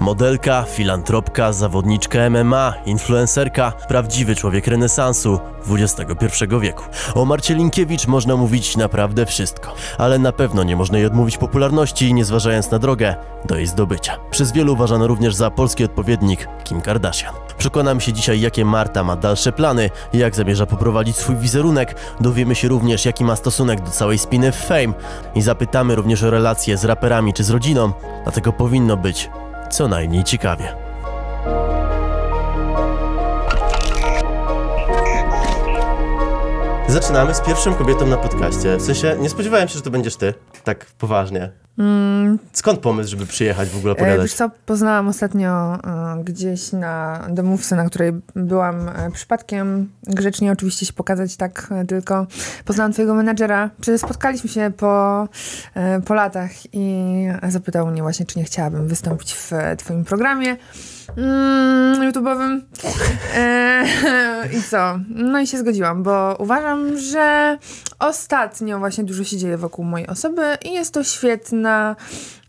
Modelka, filantropka, zawodniczka MMA, influencerka, prawdziwy człowiek renesansu XXI wieku. O Marcie Linkiewicz można mówić naprawdę wszystko, ale na pewno nie można jej odmówić popularności, nie zważając na drogę do jej zdobycia. Przez wielu uważano również za polski odpowiednik Kim Kardashian. Przekonamy się dzisiaj, jakie Marta ma dalsze plany, jak zamierza poprowadzić swój wizerunek, dowiemy się również, jaki ma stosunek do całej spiny Fame i zapytamy również o relacje z raperami czy z rodziną, dlatego powinno być co najmniej ciekawie. Zaczynamy z pierwszą kobietą na podcaście. W sensie, nie spodziewałem się, że to będziesz ty, tak poważnie. Mm, Skąd pomysł, żeby przyjechać w ogóle e, pogadać? wiesz co, poznałam ostatnio e, gdzieś na domówce, na której byłam e, przypadkiem. Grzecznie oczywiście się pokazać tak tylko. Poznałam twojego menadżera. Spotkaliśmy się po, po latach i zapytał mnie właśnie, czy nie chciałabym wystąpić w twoim programie mm, YouTube'owym. E, I co? No i się zgodziłam, bo uważam, że ostatnio właśnie dużo się dzieje wokół mojej osoby i jest to świetna,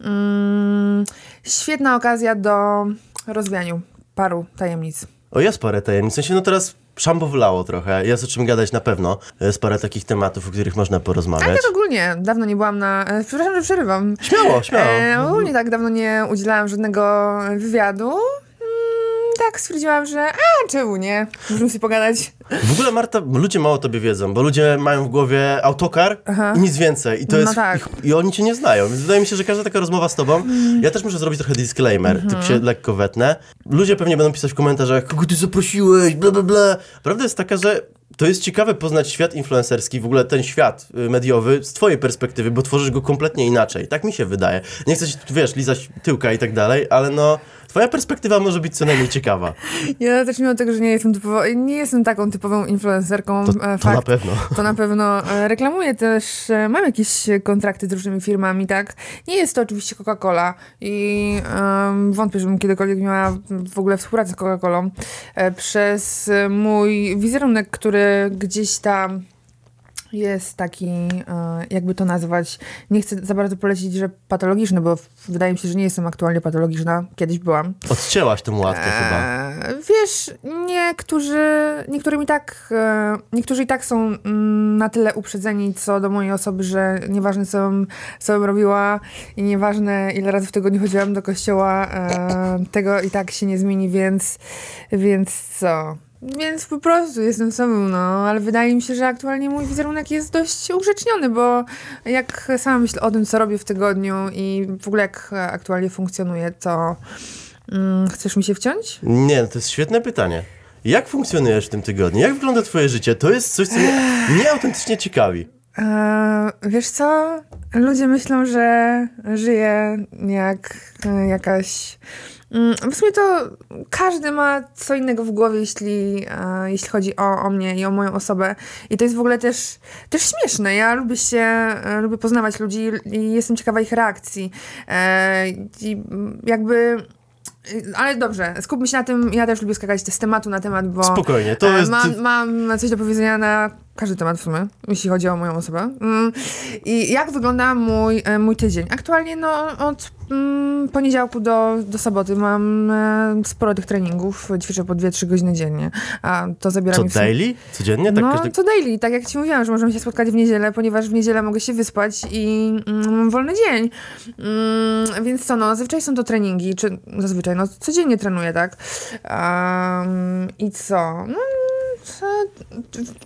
mm, świetna okazja do rozwianiu paru tajemnic. O, jest parę tajemnic. W sensie, no teraz szambo wlało trochę. Jest o czym gadać na pewno. Jest parę takich tematów, o których można Ale porozmawiać. tak ogólnie, dawno nie byłam na... e, Przepraszam, że przerywam. Śmiało, śmiało. E, ogólnie tak dawno nie udzielałam żadnego wywiadu. Mm, tak stwierdziłam, że a, czemu nie? Możemy sobie pogadać. W ogóle, Marta, ludzie mało tobie wiedzą, bo ludzie mają w głowie autokar Aha. i nic więcej. I to No jest. tak. ich, I oni cię nie znają. Więc wydaje mi się, że każda taka rozmowa z tobą. Ja też muszę zrobić trochę disclaimer, Mhm. typ się lekko wetnę. Ludzie pewnie będą pisać w komentarzach, kogo ty zaprosiłeś, bla bla bla. Prawda jest taka, że. To jest ciekawe poznać świat influencerski, w ogóle ten świat y, mediowy z twojej perspektywy, bo tworzysz go kompletnie inaczej. Tak mi się wydaje. Nie chcę się, wiesz, lizać tyłka i tak dalej, ale no, twoja perspektywa może być co najmniej ciekawa. Ja też mimo tego, że nie jestem typowo, nie jestem taką typową influencerką, To, e, to na fakt, pewno. to na pewno e, reklamuję też, e, mam jakieś kontrakty z różnymi firmami, tak? Nie jest to oczywiście Coca-Cola i em, wątpię, żebym kiedykolwiek miała w ogóle współpracę z Coca-Colą przez mój wizerunek, który gdzieś tam jest taki, e, jakby to nazwać, nie chcę za bardzo polecić, że patologiczny, bo wydaje mi się, że nie jestem aktualnie patologiczna, kiedyś byłam. Odcięłaś tę łatkę chyba. Eee, Wiesz, niektórzy, niektórym i tak, e, niektórzy i tak są mm, na tyle uprzedzeni co do mojej osoby, że nieważne co bym, co bym robiła i nieważne ile razy w tygodniu chodziłam do kościoła, e, tego i tak się nie zmieni, więc, więc co? Więc po prostu jestem sobą, no, ale wydaje mi się, że aktualnie mój wizerunek jest dość ugrzeczniony, bo jak sama myślę o tym, co robię w tygodniu i w ogóle jak aktualnie funkcjonuję, to mm, chcesz mi się wciąć? Nie, no to jest świetne pytanie. Jak funkcjonujesz w tym tygodniu? Jak wygląda twoje życie? To jest coś, co mnie, mnie autentycznie ciekawi. Eee, wiesz co? Ludzie myślą, że żyję jak e, jakaś. Mm, W sumie to każdy ma co innego w głowie, jeśli, e, jeśli chodzi o, o mnie i o moją osobę. I to jest w ogóle też, też śmieszne. Ja lubię się, e, lubię poznawać ludzi i jestem ciekawa ich reakcji. E, I jakby. Ale dobrze, skupmy się na tym. Ja też lubię skakać z tematu na temat, bo. Spokojnie, to jest... Mam, mam coś do powiedzenia na każdy temat w sumie, jeśli chodzi o moją osobę. Mm, I jak wygląda mój, mój tydzień? Aktualnie no, od poniedziałku do, do soboty mam e, sporo tych treningów, ćwiczę po 2-3 godziny dziennie, a to zabiera Co, mi sumie... daily? Codziennie? Tak no, każdy... co daily, tak jak ci mówiłam, że możemy się spotkać w niedzielę, ponieważ w niedzielę mogę się wyspać i mm, mam wolny dzień. Mm, więc co, no, zazwyczaj są to treningi, czy zazwyczaj, no, codziennie trenuję, tak? Um, I co? No, co-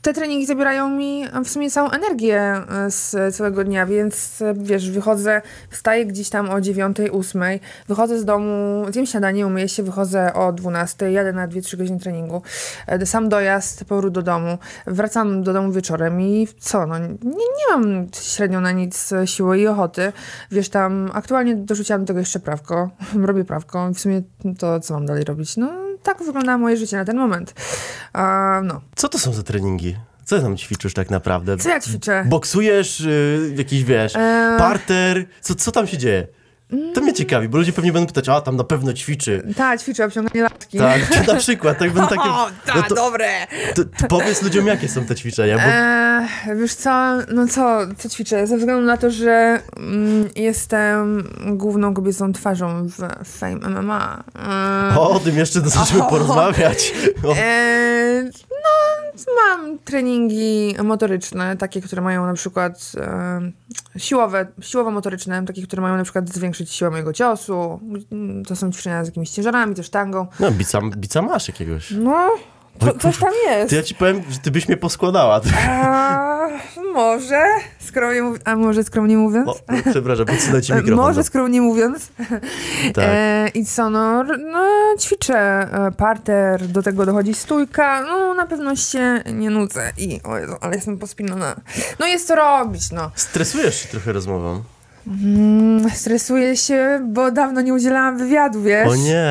te treningi zabierają mi w sumie całą energię e, z całego dnia, więc e, wiesz, wychodzę, wstaję gdzieś tam o 9, 8, wychodzę z domu, zjem śniadanie, umyję się, wychodzę o 12, jadę na 2-3 godziny treningu, E, sam dojazd, powrót do domu, wracam do domu wieczorem i co, no nie, nie mam średnio na nic siły i ochoty, wiesz, tam aktualnie dorzuciłam do tego jeszcze prawko, robię prawko i w sumie to co mam dalej robić, no tak wygląda moje życie na ten moment. No. Co to są za treningi? Co tam ćwiczysz tak naprawdę? Co ja ćwiczę? Boksujesz, y, jakiś, wiesz, Eee. parter? Co, co tam się dzieje? To mnie ciekawi, bo ludzie pewnie będą pytać, a tam na pewno ćwiczy. Tak, ćwiczę obciąganie latki. Tak, na przykład, tak będą takie... O, No tak, to, dobre! to, to powiedz ludziom, jakie są te ćwiczenia, bo Eee, wiesz co, no co, co ćwiczę? Ze względu na to, że mm, jestem główną kobiecą twarzą w Fame MMA. Eee, o, o tym jeszcze O. porozmawiać. Eee, no, mam treningi motoryczne, takie, które mają na przykład e, siłowe, siłowo-motoryczne, takie, które mają na przykład zwiększyć siłę mojego ciosu. To są ćwiczenia z jakimiś ciężarami, też tangą. no, bica, bica masz jakiegoś. No, to, coś tam jest. To ja ci powiem, że ty byś mnie poskładała. A, może, skromnie mówiąc, a może skromnie mówiąc? O, przepraszam, podsunę ci E, mikrofon. Może no. skromnie mówiąc. Tak. E, I co, no, no ćwiczę e, parter, do tego dochodzi stójka, no na pewno się nie nudzę i o Jezu, ale jestem pospinana. No jest co robić, no. Stresujesz się trochę rozmową. Mm, stresuję się, bo dawno nie udzielałam wywiadu, wiesz? O nie.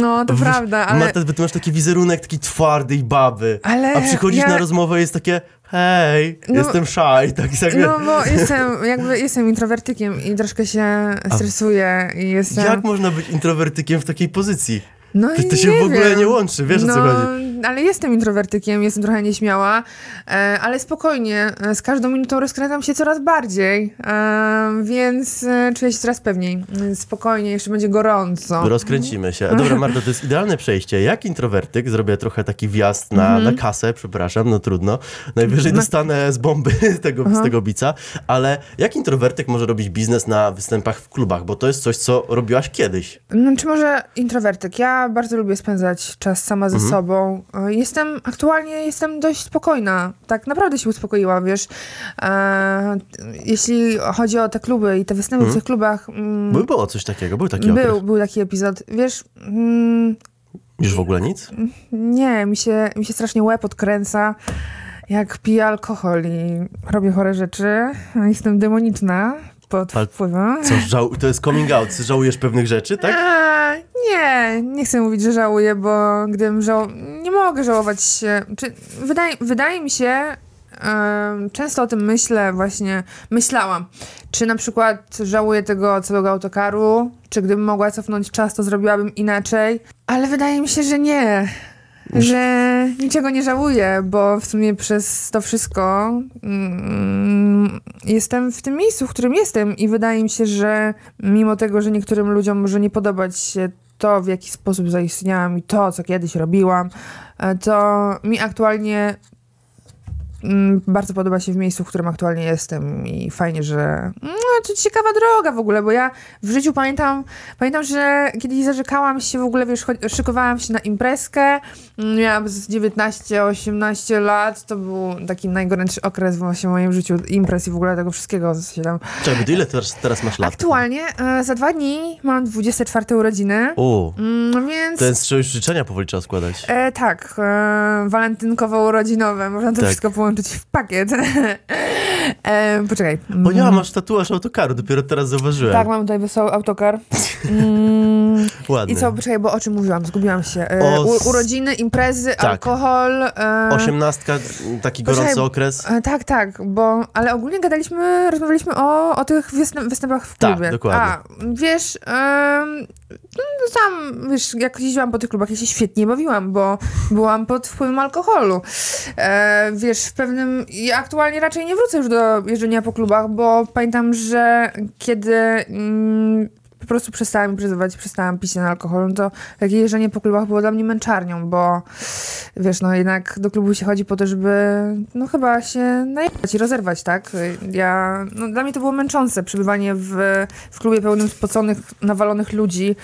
No, to Wiesz, prawda, ale... Bo ty masz taki wizerunek taki twardy i baby. Ale A przychodzisz ja- na rozmowę i jest takie hej, No- jestem shy. Tak, tak, No, bo jestem, jakby jestem introwertykiem i troszkę się stresuję i jestem... Jak można być introwertykiem w takiej pozycji? No To, to się w ogóle wiem. nie łączy, wiesz o co no, chodzi. ale jestem introwertykiem, jestem trochę nieśmiała, e, ale spokojnie, e, z każdą minutą rozkręcam się coraz bardziej, e, więc e, czuję się coraz pewniej. Spokojnie, jeszcze będzie gorąco. Rozkręcimy się. Dobra, Marta, to jest idealne przejście. Jak introwertyk zrobię trochę taki wjazd na, Mhm. na kasę, przepraszam, no trudno. Najwyżej dostanę z bomby tego, z tego bica, ale jak introwertyk może robić biznes na występach w klubach? Bo to jest coś, co robiłaś kiedyś. No, czy może introwertyk? Ja bardzo lubię spędzać czas sama ze Mhm. sobą. Jestem, aktualnie jestem dość spokojna. Tak naprawdę się uspokoiła, wiesz. E, jeśli chodzi o te kluby i te występy w tych klubach, mm, Bo było coś takiego, był taki okres. był, był taki epizod. Wiesz, mm, Już w ogóle nic? Nie, mi się, mi się strasznie łeb odkręca, jak piję alkohol i robię chore rzeczy. Jestem demoniczna pod Ale- wpływem. Co, żał... to jest coming out, żałujesz pewnych rzeczy, tak? A, nie, nie chcę mówić, że żałuję, bo gdybym żał... Nie mogę żałować się. Czy, wydaje, wydaje mi się, często o tym myślę właśnie, myślałam, czy na przykład żałuję tego całego autokaru, czy gdybym mogła cofnąć czas, to zrobiłabym inaczej, ale wydaje mi się, że nie. Że niczego nie żałuję, bo w sumie przez to wszystko mm, jestem w tym miejscu, w którym jestem i wydaje mi się, że mimo tego, że niektórym ludziom może nie podobać się to, w jaki sposób zaistniałam i to, co kiedyś robiłam, e, to mi aktualnie bardzo podoba się w miejscu, w którym aktualnie jestem i fajnie, że no, to ciekawa droga w ogóle, bo ja w życiu pamiętam, pamiętam, że kiedyś zarzekałam się w ogóle, wiesz, szykowałam się na imprezkę, mm, miałam z 19-18 lat, to był taki najgorętszy okres właśnie w moim życiu, imprez i w ogóle tego wszystkiego, co się tam... Czekaj, ile teraz, teraz masz lat? Aktualnie e, za dwa dni mam 24 urodziny, O, mm, więc... to jest już życzenia powoli trzeba składać. E, tak, e, walentynkowo-urodzinowe, można to Tak. wszystko połączyć w pakiet. e, poczekaj. O ja, masz tatuaż autokaru, dopiero teraz zauważyłem. Tak, mam tutaj wesoły autokar. Ładny. I co, poczekaj, bo o czym mówiłam? Zgubiłam się. E, O, u, urodziny, imprezy, Tak. alkohol. E, Osiemnastka, taki Poczekaj, gorący okres. E, tak, tak, bo, ale ogólnie gadaliśmy, rozmawialiśmy o, o tych występ, występach w Tak, klubie. dokładnie. A, wiesz, no, sam, wiesz, jak jeździłam po tych klubach, ja się świetnie bawiłam, bo byłam pod wpływem alkoholu. E, wiesz, w pewnym, ja aktualnie raczej nie wrócę już do jeżdżenia po klubach, bo pamiętam, że kiedy mm, po prostu przestałam imprezować, przestałam pić ten alkohol, no to takie jeżdżenie po klubach było dla mnie męczarnią, bo wiesz, no jednak do klubu się chodzi po to, żeby no chyba się najechać i rozerwać, tak? Ja, no dla mnie to było męczące, przebywanie w, w klubie pełnym spoconych, nawalonych ludzi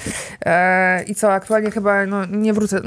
e, i co, aktualnie chyba no, nie wrócę.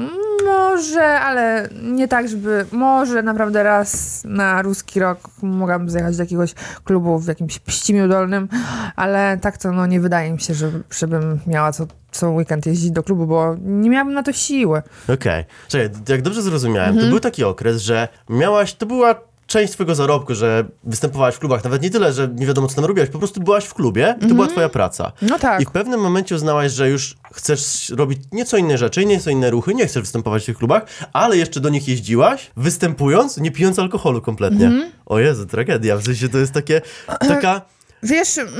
Może, ale nie tak, żeby, może naprawdę raz na ruski rok mogłabym zjechać do jakiegoś klubu w jakimś Pścimiu Dolnym, ale tak to no nie wydaje mi się, że, żebym miała co, co weekend jeździć do klubu, bo nie miałabym na to siły. Okej. Czekaj, jak dobrze zrozumiałem, Mhm. to był taki okres, że miałaś, to była część twojego zarobku, że występowałaś w klubach, nawet nie tyle, że nie wiadomo co tam robiłaś, po prostu byłaś w klubie i to była twoja praca. No tak. I w pewnym momencie uznałaś, że już chcesz robić nieco inne rzeczy, nieco inne ruchy, nie chcesz występować w tych klubach, ale jeszcze do nich jeździłaś, występując, nie pijąc alkoholu kompletnie. Mhm. O Jezu, tragedia. W sensie to jest takie, taka Wiesz, mm,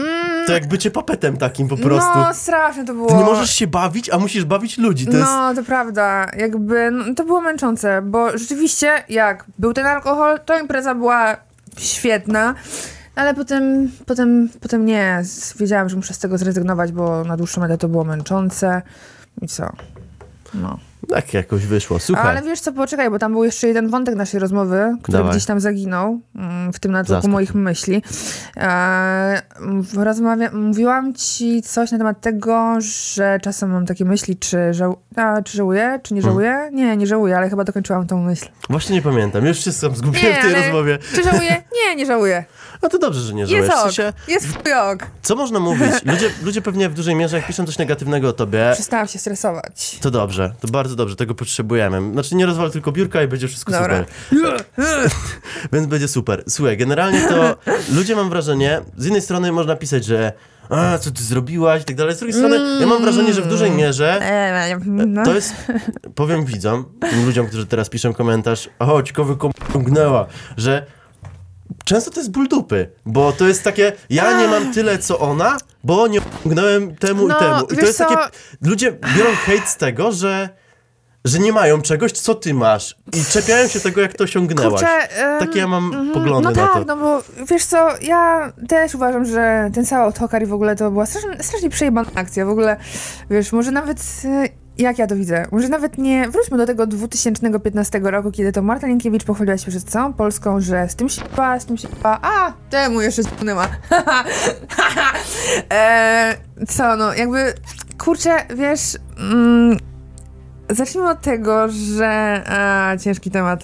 To jak bycie papetem takim po prostu. no straszne to było. Ty nie możesz się bawić, a musisz bawić ludzi. To jest... No, to prawda. Jakby, no, to było męczące, bo rzeczywiście, jak był ten alkohol, to impreza była świetna, ale potem, potem, potem nie. Z- Wiedziałam, że muszę z tego zrezygnować, bo na dłuższą metę to było męczące. I co? No. Tak jakoś wyszło. Słuchaj. Ale wiesz co, poczekaj, bo tam był jeszcze jeden wątek naszej rozmowy, który Dawaj. gdzieś tam zaginął mm, w tym natłoku Zaskocz. moich myśli. E, rozmawia, mówiłam ci coś na temat tego, że czasem mam takie myśli, czy, żał, a, czy żałuję, czy nie Hmm. żałuję? Nie, nie żałuję, ale chyba dokończyłam tą myśl. Właśnie nie pamiętam. Już wszystko zgubiłem w tej rozmowie. Czy żałuję? Nie, nie żałuję. No to dobrze, że nie żałujesz. Jest W ok, sensie, jest ok. co można mówić? Ludzie, ludzie pewnie w dużej mierze, jak piszą coś negatywnego o tobie, Przestałam się stresować. to dobrze. To bardzo dobrze. Tego potrzebujemy. Znaczy nie rozwal tylko biurka i będzie wszystko Dobra. super. Więc będzie super. Słuchaj, generalnie to ludzie mam wrażenie, z jednej strony można pisać, że a, co ty zrobiłaś i tak dalej. Z drugiej strony ja mam wrażenie, że w dużej mierze E, no. to jest, powiem widzom, tym ludziom, którzy teraz piszą komentarz, o, ciekawy ciągnęła, że często to jest ból dupy, bo to jest takie, ja nie mam tyle, co ona, bo nie ciągnąłem temu No, i temu. I to jest co? takie, ludzie biorą hejt z tego, że że nie mają czegoś, co ty masz i czepiają się tego, jak to osiągnęłaś. Kurczę, em, Takie ja mam mhm, poglądy no na tak, to. no bo wiesz co, ja też uważam, że ten cały autokar i w ogóle to była strasznie, strasznie przejebana akcja. W ogóle, wiesz, może nawet, e, jak ja to widzę, może nawet nie, wróćmy do tego 2015 roku, kiedy to Marta Linkiewicz pochwaliła się przed całą Polską, że z tym się pa, z tym się pa, a, temu jeszcze zginęła. e, co, no, jakby, kurczę, wiesz, mm, Zacznijmy od tego, że. A, ciężki temat.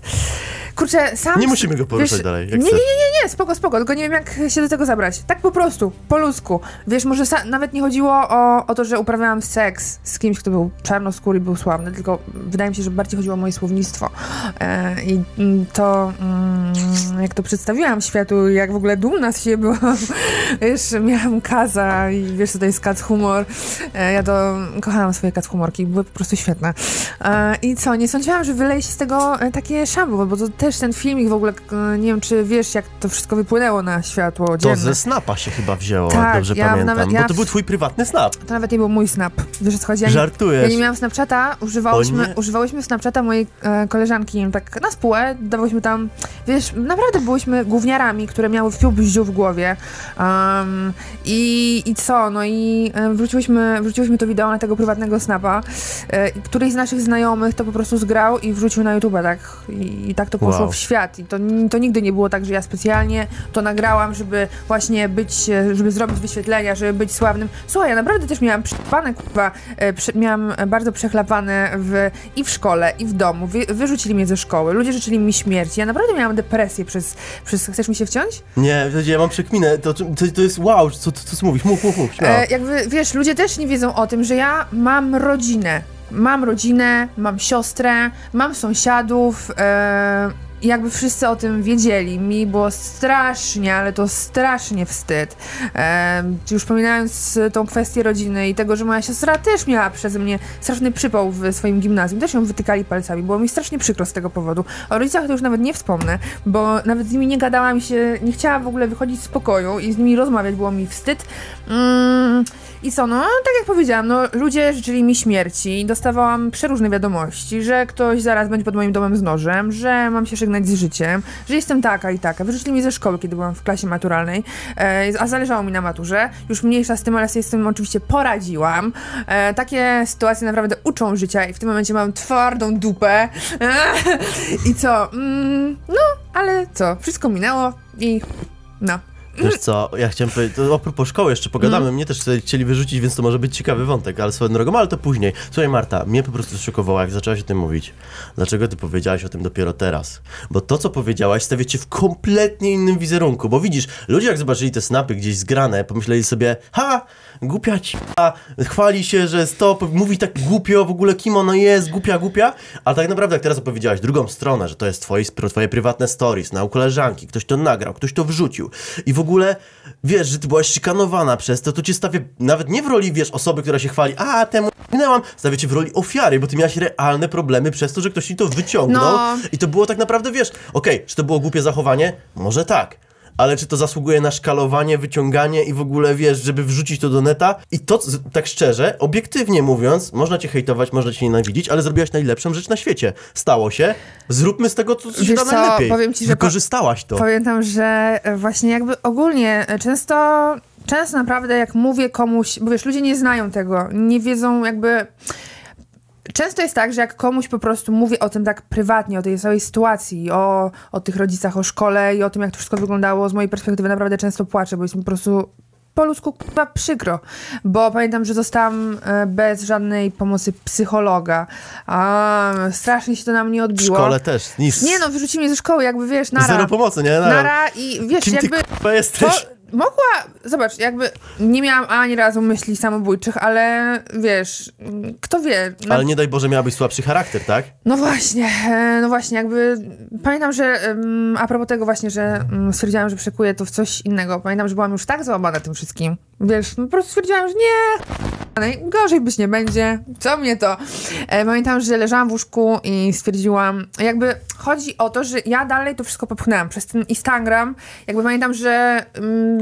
Kurczę, sam. Nie musimy go poruszać wiesz, dalej, Nie, nie, nie, nie, nie, spoko, spoko, tylko nie wiem, jak się do tego zabrać. Tak po prostu, po ludzku. Wiesz, może nawet nie chodziło o, o to, że uprawiałam seks z kimś, kto był czarnoskóry i był sławny, tylko wydaje mi się, że bardziej chodziło o moje słownictwo. E, I to, mm, jak to przedstawiłam światu, jak w ogóle dumna z siebie byłam. Wiesz, miałam kaza i wiesz, co to jest kac humor. E, ja to kochałam swoje kac humorki, były po prostu świetne. E, I co, nie sądziłam, że wyleje się z tego e, takie szambo, bo to też ten filmik w ogóle, nie wiem, czy wiesz, jak to wszystko wypłynęło na światło To dzienne. ze snapa się chyba wzięło, Tak, dobrze ja pamiętam. nawet- ja Bo to był twój prywatny snap. To nawet nie był mój snap. Wiesz, co chodzi? Ja nie, Żartujesz. ja nie miałam Snapchata, używałyśmy, używałyśmy Snapchata mojej e, koleżanki tak na spółę, dawałyśmy tam, wiesz, naprawdę byłyśmy gówniarami, które miały bździu w głowie um, i, i co, no i e, wrzuciłyśmy, wrzuciłyśmy to wideo na tego prywatnego Snapa, e, i któryś z naszych znajomych to po prostu zgrał i wrzucił na YouTube, tak, i, i tak to poszło Wow. w świat i to, to nigdy nie było tak, że ja specjalnie to nagrałam, żeby właśnie być, e, żeby zrobić wyświetlenia, żeby być sławnym. Słuchaj, ja naprawdę też miałam przechlapane, kurwa, e, miałam e, bardzo przechlapane w, i w szkole, i w domu. Wy, wyrzucili mnie ze szkoły, ludzie życzyli mi śmierci. Ja naprawdę miałam depresję przez, przez chcesz mi się wciąć? Nie, ja mam przekminę, to, to, to jest wow, co, co, co mówisz, mów, mów, mów. E, jakby, wiesz, ludzie też nie wiedzą o tym, że ja mam rodzinę. Mam rodzinę, mam siostrę, mam sąsiadów. I jakby wszyscy o tym wiedzieli. Mi było strasznie, ale to strasznie wstyd. E, już pominając tą kwestię rodziny i tego, że moja siostra też miała przeze mnie straszny przypał w swoim gimnazjum. Też ją wytykali palcami. Było mi strasznie przykro z tego powodu. O rodzicach to już nawet nie wspomnę, bo nawet z nimi nie gadałam się, nie chciałam w ogóle wychodzić z pokoju i z nimi rozmawiać, było mi wstyd. Mm, I co, no, tak jak powiedziałam, no, ludzie życzyli mi śmierci, dostawałam przeróżne wiadomości, że ktoś zaraz będzie pod moim domem z nożem, że mam się żegnać z życiem, że jestem taka i taka. Wyrzucili mnie ze szkoły, kiedy byłam w klasie maturalnej, e, a zależało mi na maturze. Już mniejsza z tym, ale sobie z tym oczywiście poradziłam. E, takie sytuacje naprawdę uczą życia i w tym momencie mam twardą dupę. I co? Mm, no, ale co? Wszystko minęło i no. Wiesz co, ja chciałem powiedzieć, to a propos szkoły jeszcze pogadamy, Mhm. mnie też chcieli wyrzucić, więc to może być ciekawy wątek, ale swoją drogą, ale to później. Słuchaj Marta, mnie po prostu zszokowało, jak zaczęłaś o tym mówić. Dlaczego ty powiedziałaś o tym dopiero teraz? Bo to, co powiedziałaś, stawia cię w kompletnie innym wizerunku, bo widzisz, ludzie jak zobaczyli te snapy gdzieś zgrane, pomyśleli sobie, ha, głupia ci, chwali się, że stop, mówi tak głupio, w ogóle kim ona jest, głupia, głupia, a tak naprawdę jak teraz opowiedziałaś drugą stronę, że to jest twoje, twoje prywatne stories, na koleżanki, ktoś to nagrał, ktoś to wrzucił i w ogóle, wiesz, że ty byłaś szykanowana przez to, to cię stawia nawet nie w roli, wiesz, osoby, która się chwali, a temu minęłam, stawia cię w roli ofiary, bo ty miałaś realne problemy przez to, że ktoś ci to wyciągnął No. i to było tak naprawdę, wiesz, okej, czy to było głupie zachowanie? Może tak. Ale czy to zasługuje na szkalowanie, wyciąganie i w ogóle, wiesz, żeby wrzucić to do neta? I to, tak szczerze, obiektywnie mówiąc, można cię hejtować, można cię nienawidzić, ale zrobiłaś najlepszą rzecz na świecie. Stało się, zróbmy z tego, co co się Wiesz da co, najlepiej. powiem ci, że Wykorzystałaś to. Pamiętam, że e, właśnie jakby ogólnie e, często, często naprawdę jak mówię komuś, bo wiesz, ludzie nie znają tego, nie wiedzą jakby... Często jest tak, że jak komuś po prostu mówię o tym tak prywatnie, o tej całej sytuacji, o, o tych rodzicach, o szkole i o tym, jak to wszystko wyglądało, z mojej perspektywy naprawdę często płaczę, bo jest mi po prostu po ludzku chyba przykro, bo pamiętam, że zostałam e, bez żadnej pomocy psychologa, a strasznie się to na mnie W odbiło. szkole też, nic. Nie no, wyrzucili mnie ze szkoły, jakby wiesz, nara. Zero pomocy, nie? Nara i wiesz, Kim ty jakby k***a jesteś? Mogła, zobacz, jakby nie miałam ani razu myśli samobójczych, ale wiesz, kto wie. No, Ale nie daj Boże, miałabyś słabszy charakter, tak? no właśnie, e, no właśnie, jakby pamiętam, że a propos tego właśnie, że stwierdziłam, że przekuję to w coś innego. Pamiętam, że byłam już tak załamana tym wszystkim. Wiesz, no po prostu stwierdziłam, że nie, Gorzej być nie będzie. Co mnie to? E, pamiętam, że leżałam w łóżku i stwierdziłam, jakby chodzi o to, że ja dalej to wszystko popchnęłam przez ten Instagram. Jakby pamiętam, że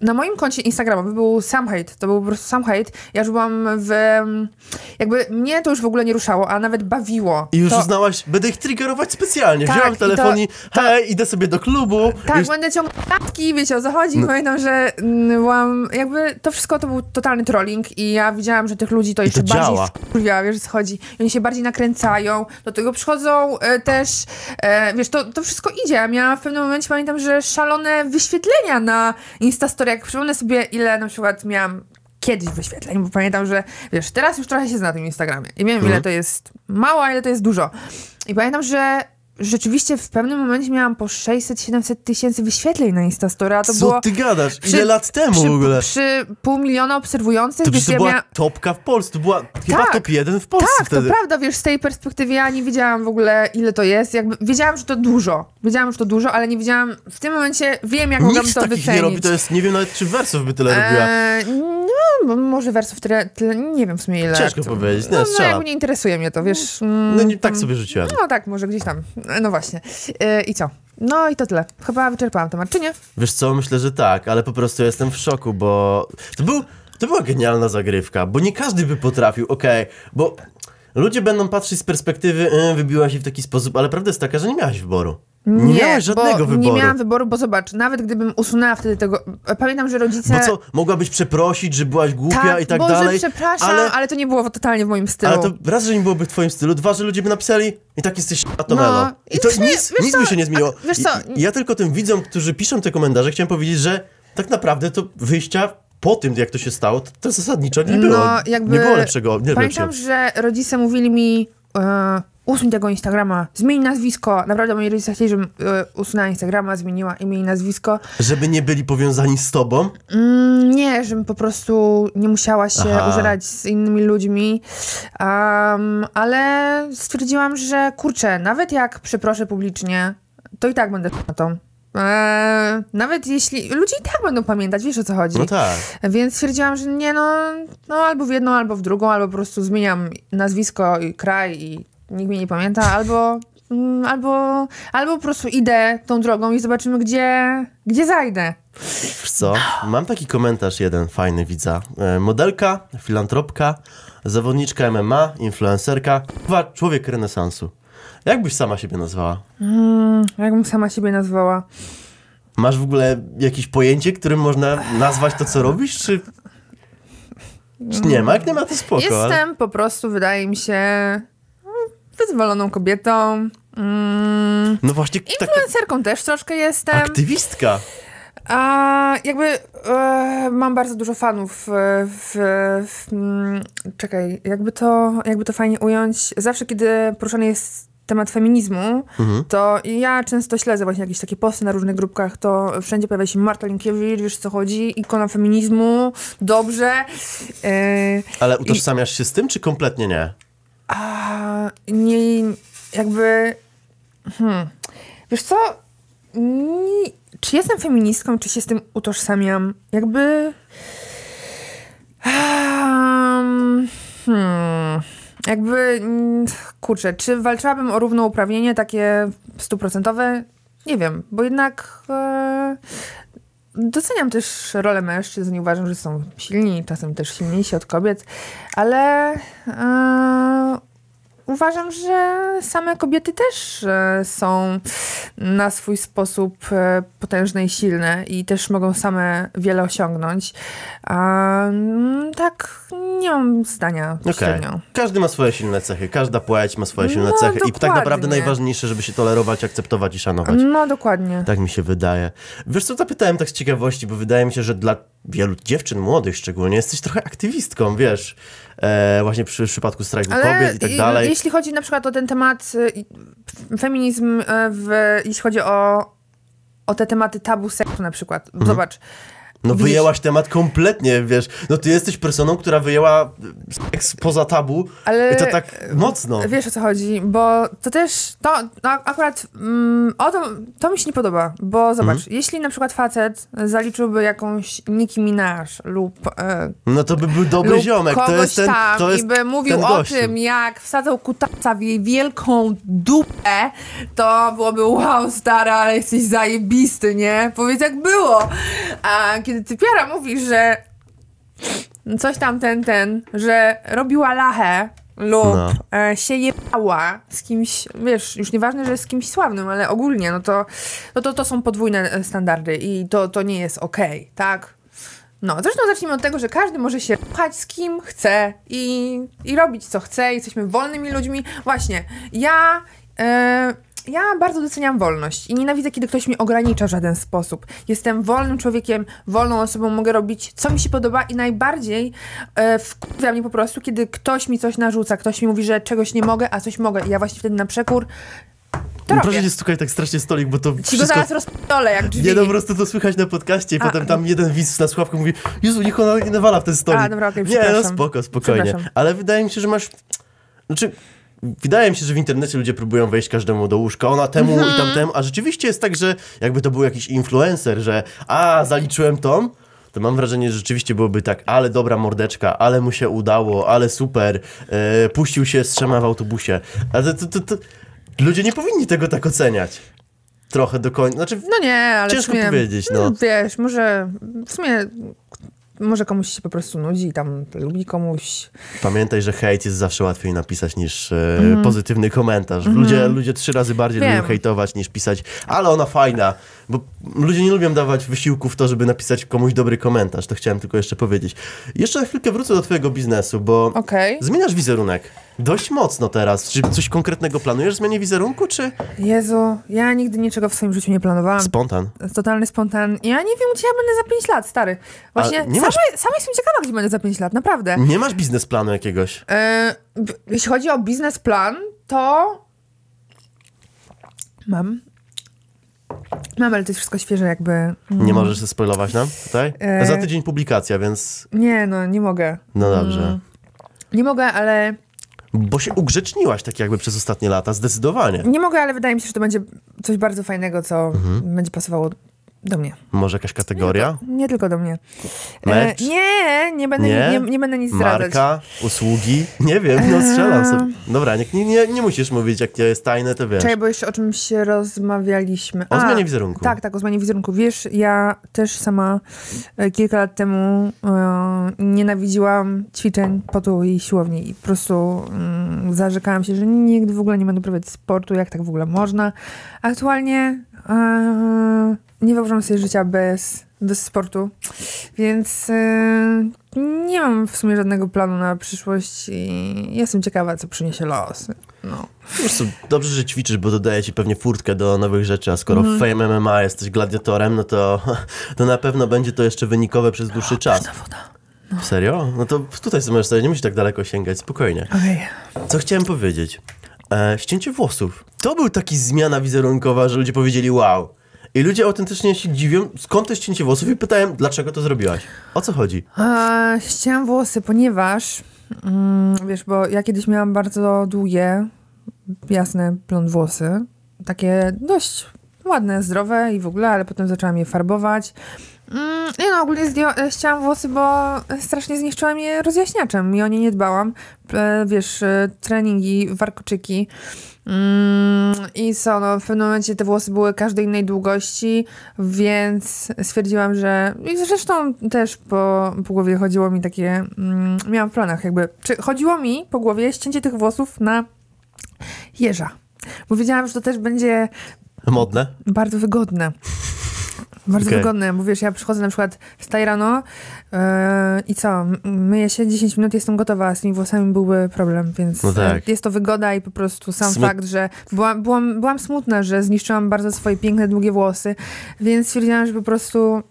na moim koncie Instagramowym był sam hate. To był po prostu sam hate. Ja już byłam w... Jakby mnie to już w ogóle nie ruszało, a nawet bawiło. I już to, uznałaś, będę ich triggerować specjalnie. Tak, i to- telefon i hej, idę sobie do klubu. Tak, Już- będę ciągnąć klatki, wiecie o co chodzi. No. Pamiętam, że mm, byłam, jakby to wszystko to był totalny trolling i ja widziałam, że tych ludzi to jeszcze to bardziej wkurwia, wiesz o co chodzi. I oni się bardziej nakręcają, do tego przychodzą e, też, e, wiesz, to, to wszystko idzie. Ja miałam w pewnym momencie, pamiętam, że szalone wyświetlenia na Instastory, jak przypomnę sobie, ile na przykład miałam kiedyś wyświetleń, bo pamiętam, że wiesz, teraz już trochę się zna na tym Instagramie i wiem, Mhm. ile to jest mało, a ile to jest dużo. I pamiętam, że rzeczywiście w pewnym momencie miałam po 600-700 tysięcy wyświetleń na Instastory, a to Co było ty gadasz? przy- Ile lat temu przy, w ogóle? przy pół miliona obserwujących, To wiesz, to ja była topka w Polsce. To była chyba Tak. top jeden w Polsce Tak, wtedy. to prawda, wiesz, z tej perspektywy ja nie wiedziałam w ogóle, ile to jest. Jakby wiedziałam, że to dużo. Wiedziałam, że to dużo, ale nie wiedziałam, w tym momencie wiem, jak mogłam Nikt to takich wycenić. nie robi, to jest, nie wiem nawet czy wersów by tyle robiła. Eee, no, może wersów tyle, tyle, nie wiem w sumie ile. Ciężko to, powiedzieć, nie, no, no, strzelam. jakby nie interesuje mnie to, wiesz. mm, No nie, tak sobie rzuciłem. No tak, może gdzieś tam. No właśnie. E, I co? No i to tyle. Chyba wyczerpałam temat, czy nie? Wiesz co, myślę, że tak, ale po prostu jestem w szoku, bo to, był, to była genialna zagrywka, bo nie każdy by potrafił, okej, bo ludzie będą patrzeć z perspektywy, y, wybiła się w taki sposób, ale prawda jest taka, że nie miałaś wyboru. Nie, miałaś żadnego bo wyboru. Nie miałam wyboru, bo zobacz, nawet gdybym usunęła wtedy tego. Pamiętam, że rodzice. Bo co, mogłabyś przeprosić, że byłaś głupia tak, i tak Boże, dalej. przepraszam, ale... ale, to nie było totalnie w moim stylu. ale to raz, że nie byłoby w twoim stylu, dwa, że ludzie by napisali i tak jesteś atomelo. No, I i to sumie, nic, nic co, by się nie zmieniło. a wiesz co, ja tylko tym widzom, którzy piszą te komentarze, chciałem powiedzieć, że tak naprawdę to wyjścia po tym, jak to się stało, to, to zasadniczo nie było. No, jakby- Nie było lepszego, nie Pamiętam, lepszego. że rodzice mówili mi. E, usuń tego Instagrama, zmień nazwisko. Naprawdę moi rodzice chcieli, żebym e, usunęła Instagrama, zmieniła imię i nazwisko. Żeby nie byli powiązani z tobą. Mm, nie, żebym po prostu nie musiała się Aha. użerać z innymi ludźmi. Um, ale stwierdziłam, że kurczę, nawet jak przeproszę publicznie, to i tak będę na to. Eee, nawet jeśli. Ludzie i tak będą pamiętać, wiesz o co chodzi. No tak. Więc stwierdziłam, że nie, no, no albo w jedną, albo w drugą, albo po prostu zmieniam nazwisko i kraj i nikt mnie nie pamięta, albo, mm, albo, albo po prostu idę tą drogą i zobaczymy, gdzie, gdzie zajdę. Wiesz co, mam taki komentarz jeden fajny, widza. E, modelka, filantropka, zawodniczka MMA, influencerka, chyba człowiek renesansu. Jak byś sama siebie nazwała? Jakbym sama siebie nazwała. Masz w ogóle jakieś pojęcie, którym można nazwać to, co robisz, czy... Czy nie ma? Jak nie ma, to spoko. ale- Jestem po prostu, wydaje mi się, mm, wyzwoloną kobietą. Mm, No właśnie, taka influencerką też troszkę jestem. aktywistka. A jakby e, mam bardzo dużo fanów e, w, w, mm, czekaj, jakby to, jakby to fajnie ująć. Zawsze, kiedy poruszany jest temat feminizmu, to ja często śledzę właśnie jakieś takie posty na różnych grupkach, to wszędzie pojawia się Marta Linkiewicz, wiesz co chodzi, ikona feminizmu, dobrze. E, Ale utożsamiasz się z tym, czy kompletnie nie? A nie, jakby. Hmm. Wiesz co? Nie, czy jestem feministką, czy się z tym utożsamiam? Jakby. Hmm. Jakby. Kurczę, czy walczyłabym o równouprawnienie takie stuprocentowe? nie wiem, bo jednak e, doceniam też rolę mężczyzn i uważam, że są silni, czasem też silniejsi od kobiet, ale e, uważam, że same kobiety też e, są na swój sposób e, potężne i silne i też mogą same wiele osiągnąć. A, mm, tak, nie mam zdania średnio. Każdy ma swoje silne cechy, każda płeć ma swoje silne No, cechy i tak dokładnie. naprawdę najważniejsze, żeby się tolerować, akceptować i szanować. No dokładnie. Tak mi się wydaje. Wiesz co, zapytałem tak z ciekawości, bo wydaje mi się, że dla wielu dziewczyn, młodych szczególnie, jesteś trochę aktywistką, wiesz, e, właśnie przy przypadku strajku kobiet i tak dalej. jeśli chodzi na przykład o ten temat y, feminizm, y, w, jeśli chodzi o, o te tematy tabu seksu na przykład. Mhm. Zobacz. No widzisz- wyjęłaś temat kompletnie, wiesz, no ty jesteś personą, która wyjęła seks poza tabu Ale i to tak mocno. Wiesz o co chodzi, bo to też, to no, akurat mm, o to, to mi się nie podoba, bo zobacz, Mhm. jeśli na przykład facet zaliczyłby jakąś Nicki Minaj lub, e, No to by był dobry ziomek, to jest ten, tam to jest i by mówił o tym, jak wsadzał kutasa w jej wielką dupę, to byłoby wow, stara, ale jesteś zajebisty, nie? Powiedz jak było. A kiedy typiara mówi, że coś tam ten, ten, że robiła lachę lub No. e, się jebała z kimś, wiesz, już nieważne, że z kimś sławnym, ale ogólnie, no to, no to, to są podwójne e, standardy i to, to nie jest okej, tak? No, zresztą zacznijmy od tego, że każdy może się pchać z kim chce i, i robić co chce, jesteśmy wolnymi ludźmi. Właśnie, ja... E, ja bardzo doceniam wolność i nienawidzę, kiedy ktoś mnie ogranicza w żaden sposób. Jestem wolnym człowiekiem, wolną osobą, mogę robić co mi się podoba i najbardziej e, wkurwia mnie po prostu, kiedy ktoś mi coś narzuca, ktoś mi mówi, że czegoś nie mogę, a coś mogę i ja właśnie wtedy na przekór to No Proszę nie stukaj tak strasznie stolik, bo to Ci go wszystko... zaraz rozpolę jak drzwi. Nie, no po prostu to słychać na podcaście i A, potem no. tam jeden widz na słuchawku mówi Jezu, niech ona nie nawala w ten stolik. A, dobra, okej, Nie, no spoko, spokojnie. Ale wydaje mi się, że masz... Znaczy, wydaje mi się, że w internecie ludzie próbują wejść każdemu do łóżka, ona temu Mhm. i tamtemu, a rzeczywiście jest tak, że jakby to był jakiś influencer, że a, zaliczyłem tą, to mam wrażenie, że rzeczywiście byłoby tak, ale dobra mordeczka, ale mu się udało, ale super, e, puścił się z trzema w autobusie. Ale to, to, to, ludzie nie powinni tego tak oceniać. Trochę do końca, znaczy No nie, ale Ciężko sumie, powiedzieć, no. Wiesz, może w sumie może komuś się po prostu nudzi, tam lubi komuś. Pamiętaj, że hejt jest zawsze łatwiej napisać niż e, pozytywny komentarz. Ludzie, ludzie trzy razy bardziej Mhm. Wiem. lubią hejtować niż pisać, ale ona fajna, bo ludzie nie lubią dawać wysiłku w to, żeby napisać komuś dobry komentarz. To chciałem tylko jeszcze powiedzieć. Jeszcze na chwilkę wrócę do twojego biznesu, bo Okej. zmieniasz wizerunek. Dość mocno teraz. Czy coś konkretnego planujesz w zmianie wizerunku, czy Jezu, ja nigdy niczego w swoim życiu nie planowałam. spontan? Totalny spontan. Ja nie wiem, gdzie ja będę za 5 lat, stary. Właśnie, nie sama, masz- sama jestem ciekawa, gdzie będę za 5 lat, naprawdę. Nie masz biznesplanu jakiegoś? B- jeśli chodzi o biznesplan, to mam. Mam, ale to jest wszystko świeże jakby. Nie możesz spoilować nam tutaj? E. Za tydzień publikacja, więc Nie, no, nie mogę. no dobrze. Nie mogę, ale Bo się ugrzeczniłaś tak jakby przez ostatnie lata, zdecydowanie. Nie mogę, ale wydaje mi się, że to będzie coś bardzo fajnego, co Mhm. będzie pasowało do mnie. Może jakaś kategoria? Nie tylko do mnie. E, Merch? nie, nie będę, Nie? nie? Nie, będę nic zdradzać. Marka? Usługi? Nie wiem, no strzelam sobie. Dobra, nie, nie, nie, nie musisz mówić, jak to jest tajne, to wiesz. Czekaj, bo jeszcze o czymś rozmawialiśmy. O zmianie wizerunku. Tak, tak, o zmianie wizerunku. Wiesz, ja też sama e, kilka lat temu e, nienawidziłam ćwiczeń, potu i siłowni i po prostu mm, zarzekałam się, że nigdy w ogóle nie będę uprawiać sportu, jak tak w ogóle można. Aktualnie e, nie wyobrażam sobie życia bez, bez sportu, więc e, nie mam w sumie żadnego planu na przyszłość i jestem ciekawa, co przyniesie los. No. Prostu dobrze, że ćwiczysz, bo to daje ci pewnie furtkę do nowych rzeczy, a skoro w Fame MMA jesteś gladiatorem, no to, to na pewno będzie to jeszcze wynikowe przez dłuższy czas. Serio? No to tutaj sobie możesz sobie, nie musisz tak daleko sięgać, spokojnie. Okej. Co chciałem powiedzieć? E, ścięcie włosów. To był taki zmiana wizerunkowa, że ludzie powiedzieli wow. I ludzie autentycznie się dziwią, skąd to ścięcie włosów i pytałem, dlaczego to zrobiłaś? O co chodzi? A, ścięłam włosy, ponieważ mm, wiesz, bo ja kiedyś miałam bardzo długie, jasne blond włosy. Takie dość ładne, zdrowe i w ogóle, ale potem zaczęłam je farbować. Mm, nie no, ogólnie zdję- ścięłam włosy, bo strasznie zniszczyłam je rozjaśniaczem i o nie nie dbałam. E, Wiesz, e, treningi, warkoczyki. Mm, I co, no w pewnym momencie te włosy były każdej innej długości, więc stwierdziłam, że... I zresztą też po, po głowie chodziło mi takie... Mm, miałam w planach jakby... Czy chodziło mi po głowie ścięcie tych włosów na jeża. Bo wiedziałam, że to też będzie Modne? bardzo wygodne. Bardzo Okej. wygodne, bo wiesz, ja przychodzę na przykład, wstaję rano yy, i co, myję się 10 minut, jestem gotowa, a z tymi włosami byłby problem, więc No tak. e, jest to wygoda i po prostu sam fakt, że byłam, byłam, byłam smutna, że zniszczyłam bardzo swoje piękne, długie włosy, więc stwierdziłam, że po prostu